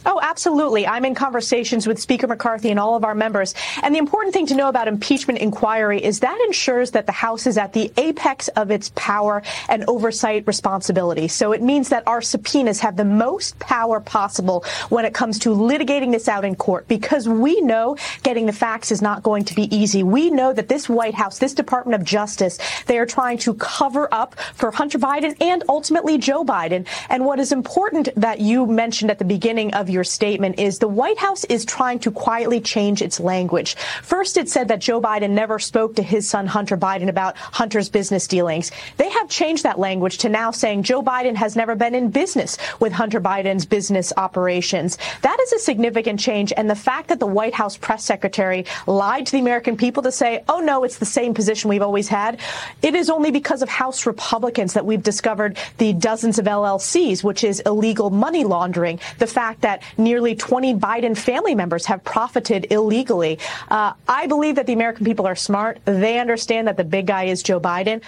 Oh, absolutely. I'm in conversations with Speaker McCarthy and all of our members. And the important thing to know about impeachment inquiry is that ensures that the House is at the apex of its power and oversight responsibility. So it means that our subpoenas have the most power possible when it comes to litigating this out in court because we know getting the facts is not going to be easy. We know that this White House, this Department of Justice, they are trying to cover up for Hunter Biden and ultimately Joe Biden. And what is important that you mentioned at the beginning of your statement is the White House is trying to quietly change its language. First, it said that Joe Biden never spoke to his son Hunter Biden about Hunter's business dealings. They have changed that language to now saying Joe Biden has never been in business with Hunter Biden's business operations. That is a significant change. And the fact that the White House press secretary lied to the American people to say, oh, no, it's the same position we've always had, it is only because of House Republicans that we've discovered the dozens of LLCs, which is illegal money laundering. The fact that nearly 20 Biden family members have profited illegally. Uh, I believe that the American people are smart. They understand that the big guy is Joe Biden.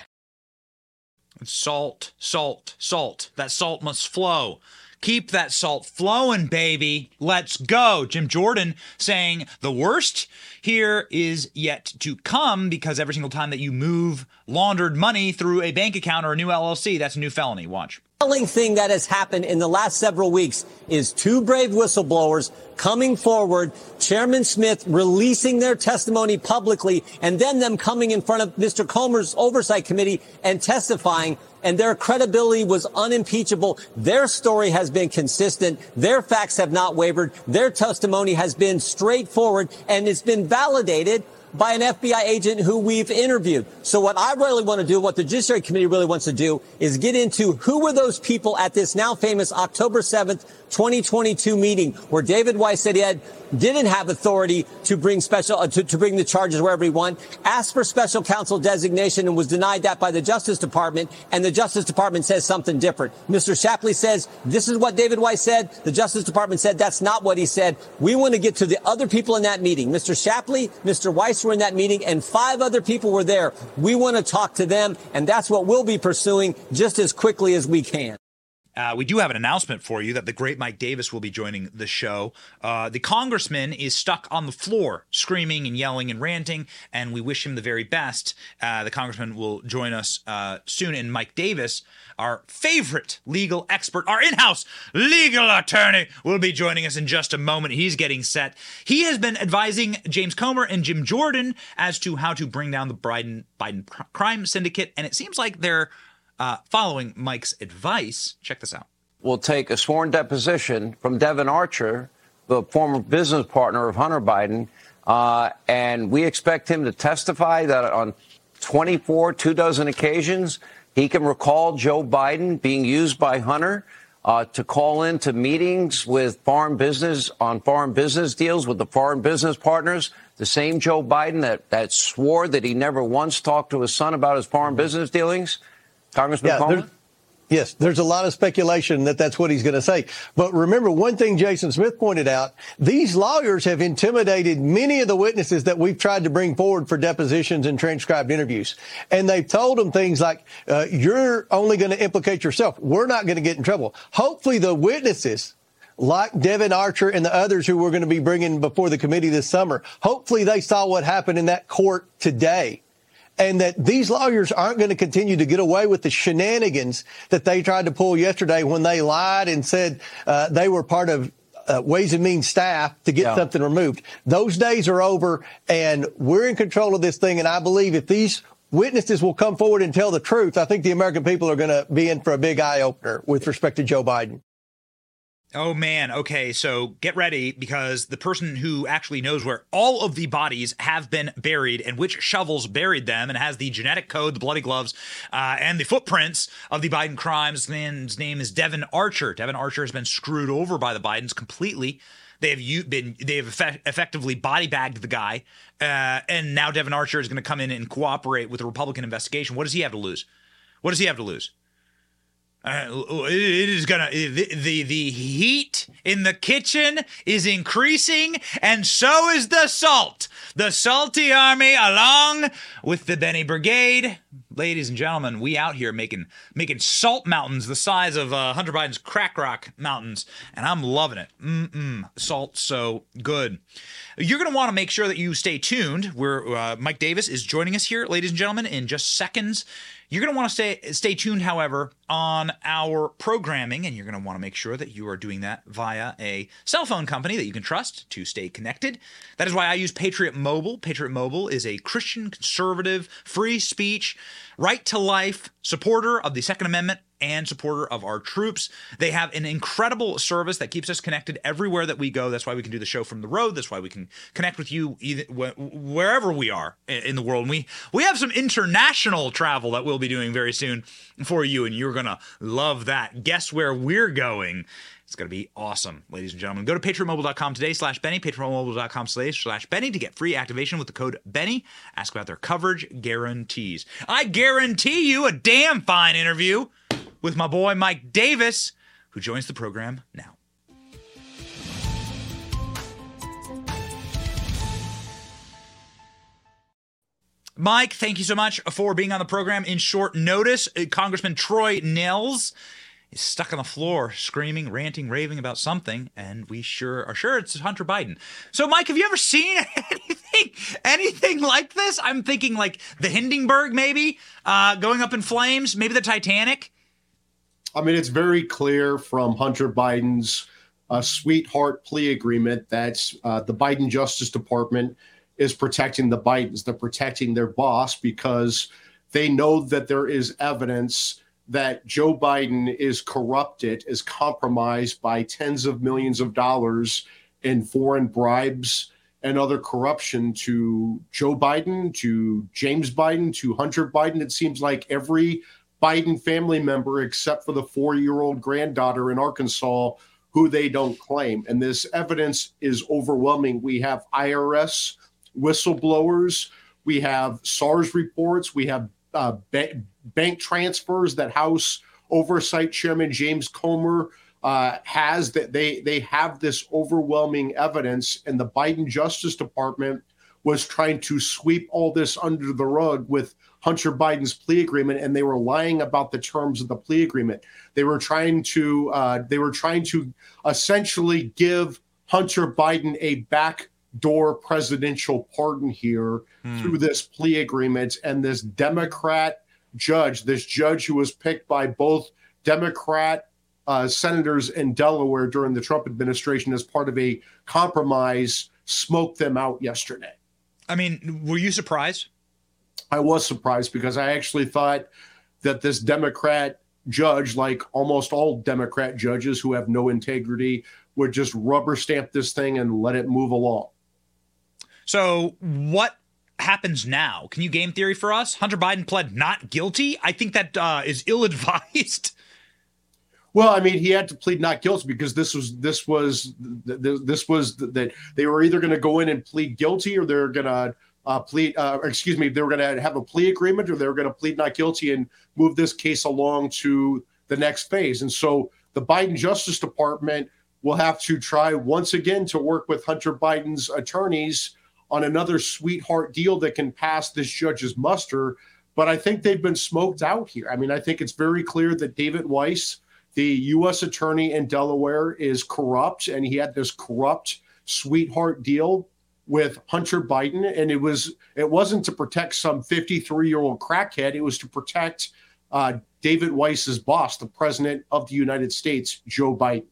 Salt, salt, salt. That salt must flow. Keep that salt flowing, baby. Let's go. Jim Jordan saying the worst here is yet to come because every single time that you move laundered money through a bank account or a new LLC, that's a new felony. Watch telling thing that has happened in the last several weeks is two brave whistleblowers coming forward, Chairman Smith releasing their testimony publicly, and then them coming in front of Mr. Comer's oversight committee and testifying. And their credibility was unimpeachable. Their story has been consistent. Their facts have not wavered. Their testimony has been straightforward and it's been validated by an FBI agent who we've interviewed. So what I really want to do, what the Judiciary Committee really wants to do is get into who were those people at this now famous October 7th, 2022 meeting where David Weiss said he had, didn't have authority to bring special, uh, to, to bring the charges wherever he wanted, asked for special counsel designation and was denied that by the Justice Department. And the Justice Department says something different. Mr. Shapley says, this is what David Weiss said. The Justice Department said that's not what he said. We want to get to the other people in that meeting. Mr. Shapley, Mr. Weiss were in that meeting and five other people were there. We want to talk to them. And that's what we'll be pursuing just as quickly as we can. Uh, we do have an announcement for you that the great Mike Davis will be joining the show. Uh, the congressman is stuck on the floor, screaming and yelling and ranting, and we wish him the very best. Uh, the congressman will join us uh, soon, and Mike Davis, our favorite legal expert, our in house legal attorney, will be joining us in just a moment. He's getting set. He has been advising James Comer and Jim Jordan as to how to bring down the Biden, Biden crime syndicate, and it seems like they're uh, following Mike's advice, check this out. We'll take a sworn deposition from Devon Archer, the former business partner of Hunter Biden, uh, and we expect him to testify that on 24, two dozen occasions, he can recall Joe Biden being used by Hunter uh, to call into meetings with foreign business on foreign business deals with the foreign business partners. The same Joe Biden that, that swore that he never once talked to his son about his foreign business dealings. Congressman yeah, Coleman? Yes, there's a lot of speculation that that's what he's going to say. But remember, one thing Jason Smith pointed out, these lawyers have intimidated many of the witnesses that we've tried to bring forward for depositions and transcribed interviews. And they've told them things like, uh, you're only going to implicate yourself. We're not going to get in trouble. Hopefully the witnesses like Devon Archer and the others who we're going to be bringing before the committee this summer, hopefully they saw what happened in that court today and that these lawyers aren't going to continue to get away with the shenanigans that they tried to pull yesterday when they lied and said uh, they were part of uh, Ways and Means staff to get yeah. something removed. Those days are over, and we're in control of this thing. And I believe if these witnesses will come forward and tell the truth, I think the American people are going to be in for a big eye opener with respect to Joe Biden. Oh man, okay, so get ready because the person who actually knows where all of the bodies have been buried and which shovels buried them and has the genetic code, the bloody gloves, uh, and the footprints of the Biden crimes, man's name is Devon Archer. Devon Archer has been screwed over by the Bidens completely. They have been they have effect- effectively body bagged the guy, uh, and now Devon Archer is going to come in and cooperate with the Republican investigation. What does he have to lose? What does he have to lose? Uh, it is gonna the, the the heat in the kitchen is increasing, and so is the salt. The salty army, along with the Benny Brigade, ladies and gentlemen, we out here making making salt mountains the size of uh, Hunter Biden's crack rock mountains, and I'm loving it. Mm-mm, salt so good. You're to want to make sure that you stay tuned. Where uh, Mike Davis is joining us here, ladies and gentlemen, in just seconds. You're going to want to stay stay tuned, however, on our programming, and you're going to want to make sure that you are doing that via a cell phone company that you can trust to stay connected. That is why I use Patriot Mobile. Patriot Mobile is a Christian conservative, free speech, right to life supporter of the Second Amendment and supporter of our troops. They have an incredible service that keeps us connected everywhere that we go. That's why we can do the show from the road. That's why we can connect with you either, wherever we are in the world. And we we have some international travel that we'll be doing very soon for you, and you're gonna love that. Guess where we're going? It's going to be awesome, ladies and gentlemen. Go to patriotmobile.com today slash Benny, patriotmobile.com slash Benny to get free activation with the code Benny. Ask about their coverage guarantees. I guarantee you a damn fine interview with my boy Mike Davis, who joins the program now. Mike, thank you so much for being on the program in short notice. Uh, Congressman Troy Nehls is stuck on the floor screaming, ranting, raving about something, and we sure are sure it's Hunter Biden. So, Mike, have you ever seen anything anything like this? I'm thinking like the Hindenburg, maybe uh, going up in flames, maybe the Titanic. I mean, it's very clear from Hunter Biden's uh, sweetheart plea agreement that uh, the Biden Justice Department is protecting the Bidens. They're protecting their boss because they know that there is evidence that Joe Biden is corrupted, is compromised by tens of millions of dollars in foreign bribes and other corruption to Joe Biden, to James Biden, to Hunter Biden. It seems like every Biden family member, except for the four year old granddaughter in Arkansas, who they don't claim. And this evidence is overwhelming. We have IRS whistleblowers, we have SARS reports, we have uh, ba- bank transfers that House Oversight Chairman James Comer uh, has that they they have this overwhelming evidence, and the Biden Justice Department was trying to sweep all this under the rug with Hunter Biden's plea agreement, and they were lying about the terms of the plea agreement. They were trying to uh, they were trying to essentially give Hunter Biden a backdoor presidential pardon here hmm. through this plea agreement, and this Democrat judge, this judge who was picked by both Democrat uh, senators in Delaware during the Trump administration as part of a compromise, smoked them out yesterday. I mean, were you surprised? I was surprised because I actually thought that this Democrat judge, like almost all Democrat judges who have no integrity, would just rubber stamp this thing and let it move along. So, what happens now? Can you game theory for us? Hunter Biden pled not guilty. I think that uh, is ill advised. Well, I mean, he had to plead not guilty because this was this was this was that they were either going to go in and plead guilty or they're going to uh, uh, excuse me, they were going to have a plea agreement or they were going to plead not guilty and move this case along to the next phase. And so the Biden Justice Department will have to try once again to work with Hunter Biden's attorneys on another sweetheart deal that can pass this judge's muster. But I think they've been smoked out here. I mean, I think it's very clear that David Weiss, the U.S. attorney in Delaware, is corrupt, and he had this corrupt sweetheart deal with Hunter Biden, and it was it wasn't to protect some 53 year old crackhead. It was to protect uh, David Weiss's boss, the president of the United States, Joe Biden.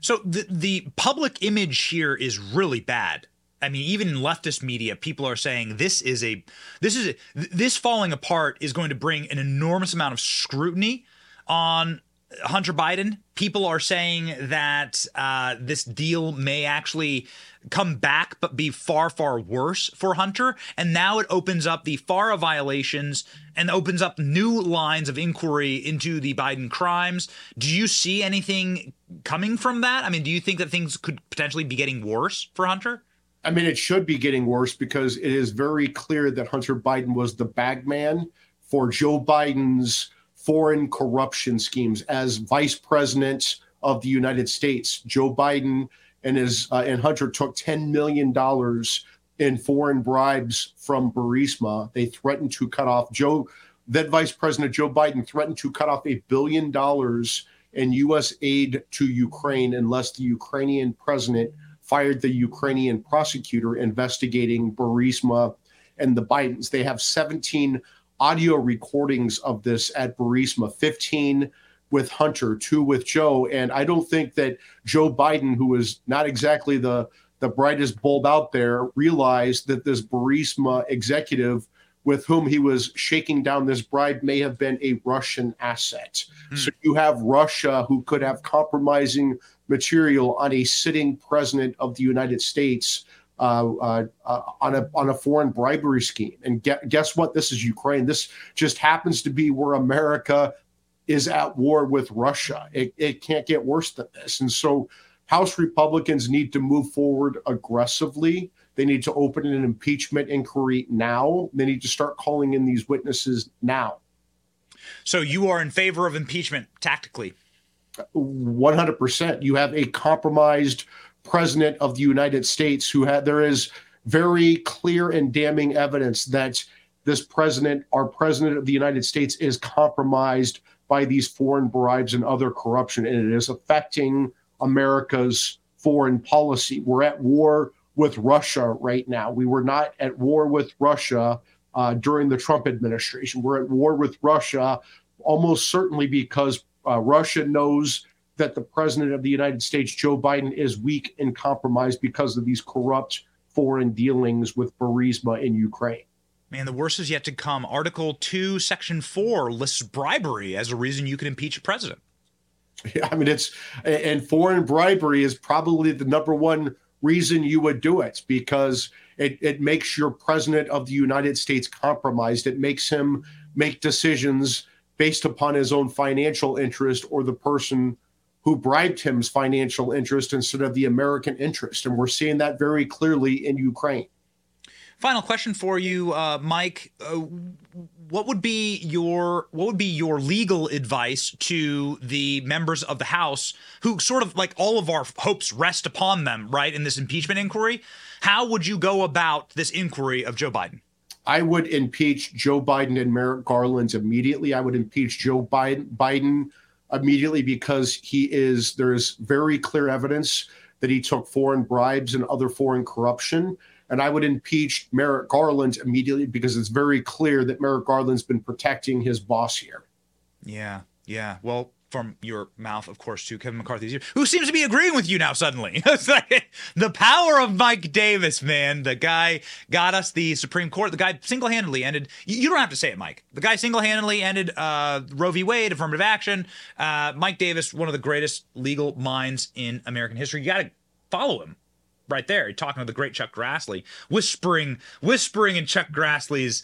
So the the public image here is really bad. I mean, even in leftist media, people are saying this is a this is a, this falling apart is going to bring an enormous amount of scrutiny on Hunter Biden. People are saying that uh, this deal may actually come back, but be far, far worse for Hunter. And now it opens up the FARA violations and opens up new lines of inquiry into the Biden crimes. Do you see anything coming from that? I mean, do you think that things could potentially be getting worse for Hunter? I mean, it should be getting worse because it is very clear that Hunter Biden was the bagman for Joe Biden's foreign corruption schemes as vice president of the United States. Joe Biden and his uh, and Hunter took 10 million dollars in foreign bribes from Burisma. They threatened to cut off Joe then Vice President Joe Biden threatened to cut off a billion dollars in U.S. aid to Ukraine unless the Ukrainian president fired the Ukrainian prosecutor investigating Burisma and the Bidens. They have 17 audio recordings of this at Burisma, 15 with Hunter, two with Joe. And I don't think that Joe Biden, who is not exactly the, the brightest bulb out there, realized that this Burisma executive with whom he was shaking down this bribe may have been a Russian asset. Hmm. So you have Russia who could have compromising material on a sitting president of the United States Uh, uh, uh, on a on a foreign bribery scheme. And get, guess what? This is Ukraine. This just happens to be where America is at war with Russia. It, it can't get worse than this. And so, House Republicans need to move forward aggressively. They need to open an impeachment inquiry now. They need to start calling in these witnesses now. So you are in favor of impeachment tactically? 100%. You have a compromised president of the United States who had there is very clear and damning evidence that this president, our president of the United States, is compromised by these foreign bribes and other corruption, and it is affecting America's foreign policy. We're at war with Russia right now. We were not at war with Russia uh, during the Trump administration. We're at war with Russia almost certainly because uh, Russia knows that the president of the United States, Joe Biden, is weak and compromised because of these corrupt foreign dealings with Burisma in Ukraine. Man, the worst is yet to come. Article 2, Section 4 lists bribery as a reason you can impeach a president. Yeah, I mean, it's, and foreign bribery is probably the number one reason you would do it because it, it makes your president of the United States compromised. It makes him make decisions based upon his own financial interest or the person who bribed him's financial interest instead of the American interest. And we're seeing that very clearly in Ukraine. Final question for you, uh, Mike. Uh, what would be your what would be your legal advice to the members of the House who sort of like all of our hopes rest upon them, right, in this impeachment inquiry? How would you go about this inquiry of Joe Biden? I would impeach Joe Biden and Merrick Garland immediately. I would impeach Joe Biden, Biden immediately because he is there's very clear evidence that he took foreign bribes and other foreign corruption. And I would impeach Merrick Garland immediately because it's very clear that Merrick Garland's been protecting his boss here. Yeah, yeah. Well, from your mouth, of course, to Kevin McCarthy, who seems to be agreeing with you now suddenly. like the power of Mike Davis, man. The guy got us the Supreme Court. The guy single handedly ended, you don't have to say it, Mike. The guy single handedly ended uh, Roe v. Wade, affirmative action. Uh, Mike Davis, one of the greatest legal minds in American history. You got to follow him right there. You're talking to the great Chuck Grassley, whispering, whispering in Chuck Grassley's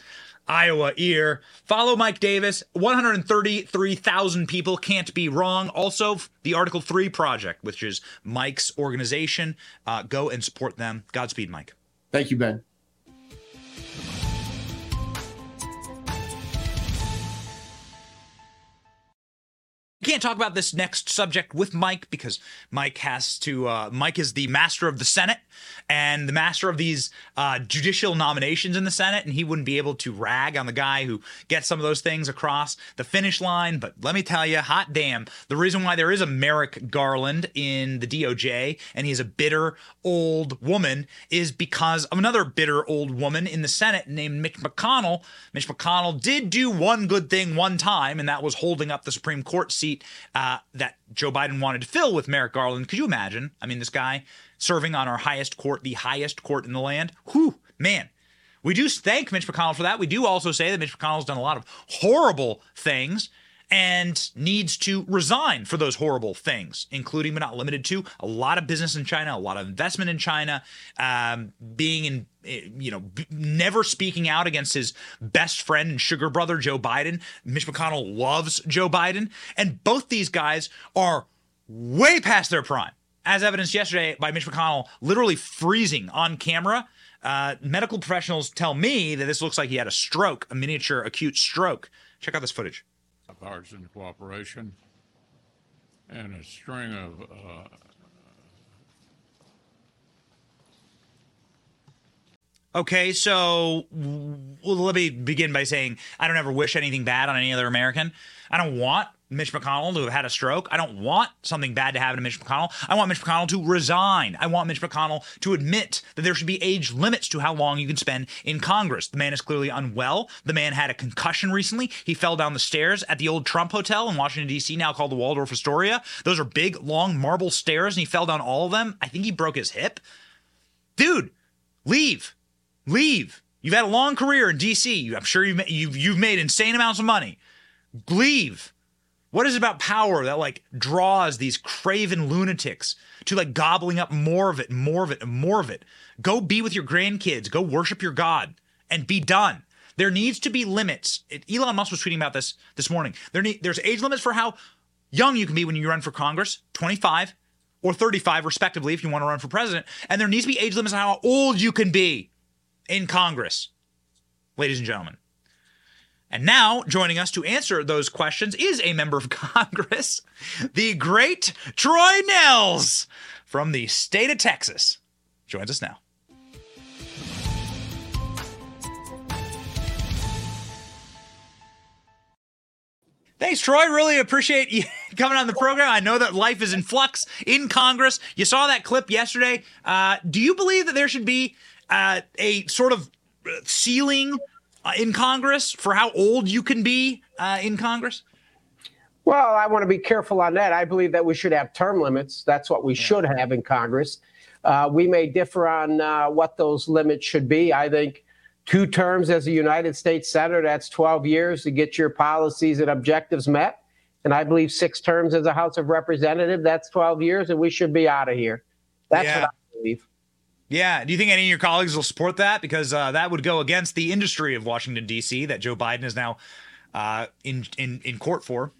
Iowa ear. Follow Mike Davis. 133,000 people can't be wrong. Also, the Article 3 Project, which is Mike's organization. Uh, go and support them. Godspeed, Mike. Thank you, Ben. Can't talk about this next subject with Mike because Mike has to. Uh, Mike is the master of the Senate and the master of these uh, judicial nominations in the Senate, and he wouldn't be able to rag on the guy who gets some of those things across the finish line. But let me tell you, hot damn, the reason why there is a Merrick Garland in the DOJ and he's a bitter old woman is because of another bitter old woman in the Senate named Mitch McConnell. Mitch McConnell did do one good thing one time, and that was holding up the Supreme Court seat seat uh, that Joe Biden wanted to fill with Merrick Garland. Could you imagine? I mean, this guy serving on our highest court, the highest court in the land. Whew, man. We do thank Mitch McConnell for that. We do also say that Mitch McConnell's done a lot of horrible things and needs to resign for those horrible things, including but not limited to a lot of business in China, a lot of investment in China, um, being in, eh, you know, never speaking out against his best friend and sugar brother, Joe Biden. Mitch McConnell loves Joe Biden. And both these guys are way past their prime, as evidenced yesterday by Mitch McConnell literally freezing on camera. Uh, medical professionals tell me that this looks like he had a stroke, a miniature acute stroke. Check out this footage. Bipartisan cooperation and a string of uh, Okay, so well, let me begin by saying I don't ever wish anything bad on any other American. I don't want Mitch McConnell to have had a stroke. I don't want something bad to happen to Mitch McConnell. I want Mitch McConnell to resign. I want Mitch McConnell to admit that there should be age limits to how long you can spend in Congress. The man is clearly unwell. The man had a concussion recently. He fell down the stairs at the old Trump Hotel in Washington, D.C., now called the Waldorf Astoria. Those are big, long marble stairs, and he fell down all of them. I think he broke his hip. Dude, leave. Leave. You've had a long career in D.C. I'm sure you've, you've, you've made insane amounts of money. Leave. What is it about power that like draws these craven lunatics to like gobbling up more of it, more of it, and more of it? Go be with your grandkids. Go worship your God and be done. There needs to be limits. It, Elon Musk was tweeting about this this morning. There there's age limits for how young you can be when you run for Congress, 25 or 35 respectively if you want to run for president, and there needs to be age limits on how old you can be in Congress. Ladies and gentlemen. And now, joining us to answer those questions is a member of Congress, the great Troy Nehls from the state of Texas. Joins us now. Thanks, Troy. Really appreciate you coming on the program. I know that life is in flux in Congress. You saw that clip yesterday. Uh, do you believe that there should be uh, a sort of ceiling uh, in Congress for how old you can be uh, in Congress? Well, I want to be careful on that. I believe that we should have term limits. That's what we yeah. should have in Congress. Uh, we may differ on uh, what those limits should be. I think two terms as a United States Senator, that's 12 years to get your policies and objectives met. And I believe six terms as a House of Representative, that's 12 years, and we should be out of here. That's yeah. what I believe. Yeah. Do you think any of your colleagues will support that? Because uh, that would go against the industry of Washington, D.C., that Joe Biden is now uh, in, in, in court for.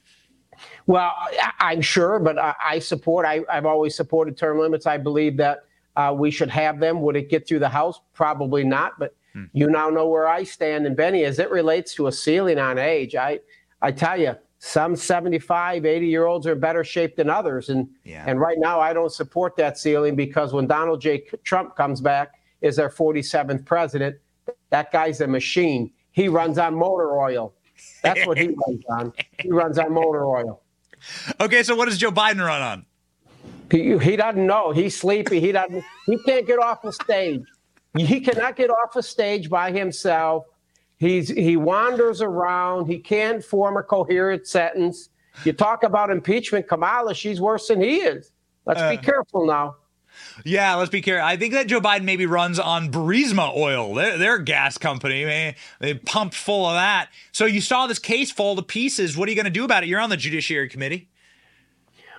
Well, I'm sure, but I, support, I, have always supported term limits. I believe that uh, we should have them. Would it get through the House? Probably not. But hmm. you now know where I stand. And Benny, as it relates to a ceiling on age, I, I tell you, some 75, 80 year olds are better shape than others. And, yeah. and right now, I don't support that ceiling because when Donald J. Trump comes back is our 47th president, that guy's a machine. He runs on motor oil. That's what he runs on. He runs on motor oil. Okay, so what does Joe Biden run on? He, he doesn't know. He's sleepy. He doesn't. He can't get off the stage. He cannot get off a stage by himself. He's he wanders around. He can't form a coherent sentence. You talk about impeachment, Kamala, she's worse than he is. Let's uh, be careful now. Yeah, let's be careful. I think that Joe Biden maybe runs on Burisma oil. They're, they're gas company. Man, they pumped full of that. So you saw this case fall to pieces. What are you going to do about it? You're on the Judiciary Committee.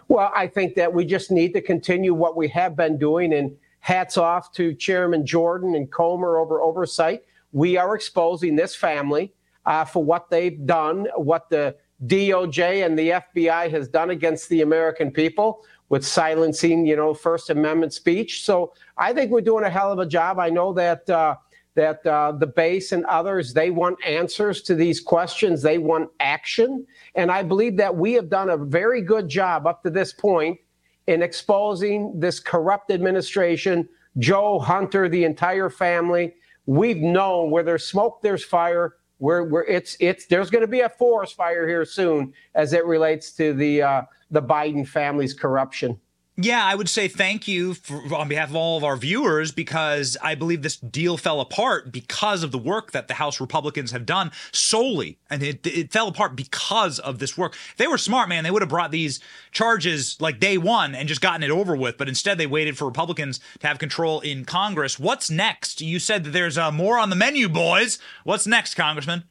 Well, I think that we just need to continue what we have been doing. And hats off to Chairman Jordan and Comer over oversight we are exposing this family uh, for what they've done, what the DOJ and the FBI has done against the American people with silencing, you know, First Amendment speech. So I think we're doing a hell of a job. I know that uh, that uh, the base and others they want answers to these questions. They want action, and I believe that we have done a very good job up to this point in exposing this corrupt administration, Joe Hunter, the entire family we've known where there's smoke, there's fire. Where, where it's it's there's going to be a forest fire here soon as it relates to the uh, the Biden family's corruption. Yeah, I would say thank you for, on behalf of all of our viewers because I believe this deal fell apart because of the work that the House Republicans have done solely. And it, it fell apart because of this work. If they were smart, man, they would have brought these charges like day one and just gotten it over with. But instead, they waited for Republicans to have control in Congress. What's next? You said that there's uh, more on the menu, boys. What's next, Congressman?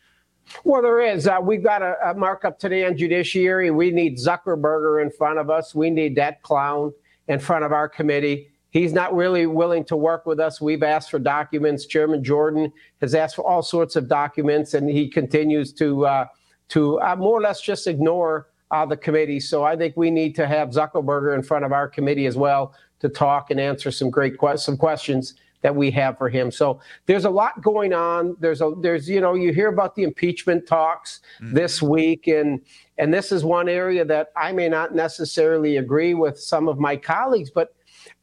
Well, there is. Uh, we've got a, a, markup today on judiciary. We need Zuckerberger in front of us. We need that clown in front of our committee. He's not really willing to work with us. We've asked for documents. Chairman Jordan has asked for all sorts of documents, and he continues to uh, to uh, more or less just ignore uh, the committee. So I think we need to have Zuckerberger in front of our committee as well to talk and answer some great que- some questions that we have for him. So there's a lot going on. There's a there's you know you hear about the impeachment talks mm-hmm. this week and and this is one area that I may not necessarily agree with some of my colleagues, but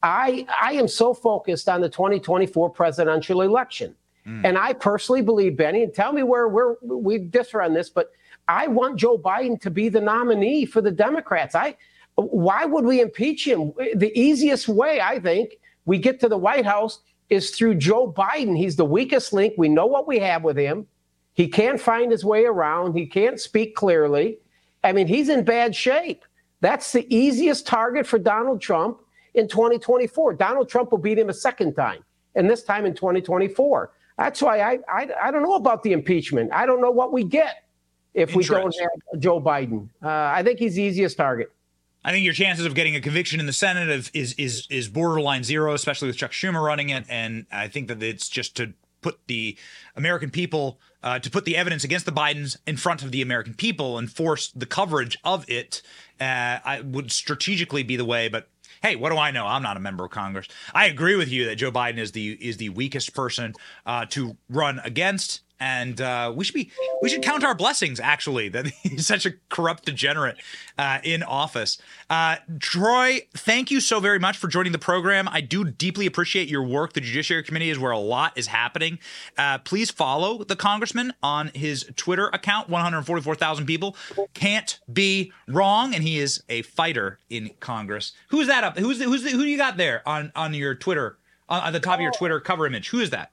I I am so focused on the 2024 presidential election. Mm. And I personally believe Benny and tell me where where we differ on this, but I want Joe Biden to be the nominee for the Democrats. I why would we impeach him? The easiest way, I think, we get to the White House is through Joe Biden. He's the weakest link. We know what we have with him. He can't find his way around. He can't speak clearly. I mean, he's in bad shape. That's the easiest target for Donald Trump in 2024. Donald Trump will beat him a second time, and this time in 2024. That's why I, I, I don't know about the impeachment. I don't know what we get if we don't have Joe Biden. Uh, I think he's the easiest target. I think your chances of getting a conviction in the Senate of, is is is borderline zero, especially with Chuck Schumer running it. And I think that it's just to put the American people uh, to put the evidence against the Bidens in front of the American people and force the coverage of it. Uh, I would strategically be the way, but hey, what do I know? I'm not a member of Congress. I agree with you that Joe Biden is the is the weakest person uh, to run against and uh, we should be we should count our blessings actually that he's such a corrupt degenerate uh, in office. Uh, Troy, thank you so very much for joining the program. I do deeply appreciate your work. The Judiciary Committee is where a lot is happening. Uh, please follow the congressman on his Twitter account. One hundred forty-four thousand people can't be wrong, and he is a fighter in Congress. Who's that up? Who's the, who's the, who do you got there on on your Twitter on, on the top of your Twitter cover image? Who is that?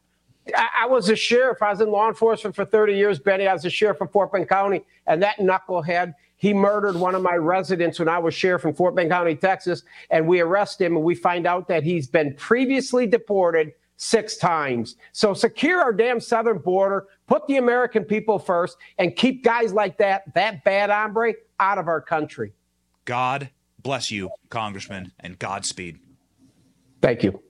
I, I, was a sheriff. I was in law enforcement for 30 years, Benny. I was a sheriff of Fort Bend County, and that knucklehead, he murdered one of my residents when I was sheriff in Fort Bend County, Texas, and we arrest him, and we find out that he's been previously deported six times. So secure our damn southern border, put the American people first, and keep guys like that, that bad hombre, out of our country. God bless you, Congressman, and Godspeed. Thank you.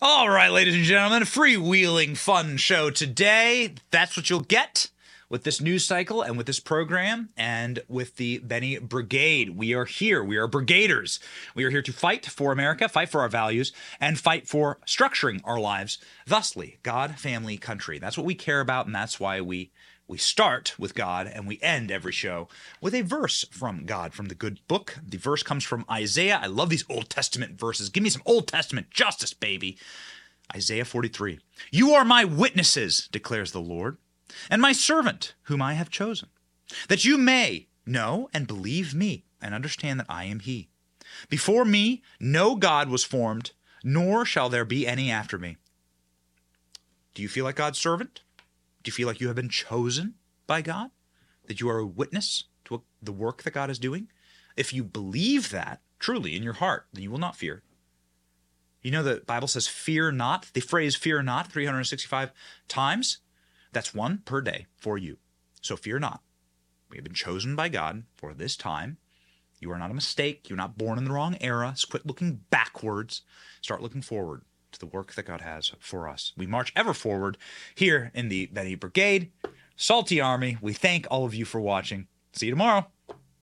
All right, ladies and gentlemen, freewheeling fun show today. That's what you'll get with this news cycle and with this program and with the Benny Brigade. We are here. We are brigaders. We are here to fight for America, fight for our values, and fight for structuring our lives thusly God, family, country. That's what we care about, and that's why we we start with God and we end every show with a verse from God from the good book. The verse comes from Isaiah. I love these Old Testament verses. Give me some Old Testament justice, baby. Isaiah 43. You are my witnesses, declares the Lord, and my servant, whom I have chosen, that you may know and believe me and understand that I am He. Before me, no God was formed, nor shall there be any after me. Do you feel like God's servant? You feel like you have been chosen by God? That you are a witness to the work that God is doing? If you believe that truly in your heart, then you will not fear. You know, the Bible says, fear not. The phrase fear not 365 times. That's one per day for you. So fear not. We have been chosen by God for this time. You are not a mistake. You're not born in the wrong era. So quit looking backwards. Start looking forward to the work that God has for us. We march ever forward here in the Benny Brigade. Salty Army, we thank all of you for watching. See you tomorrow.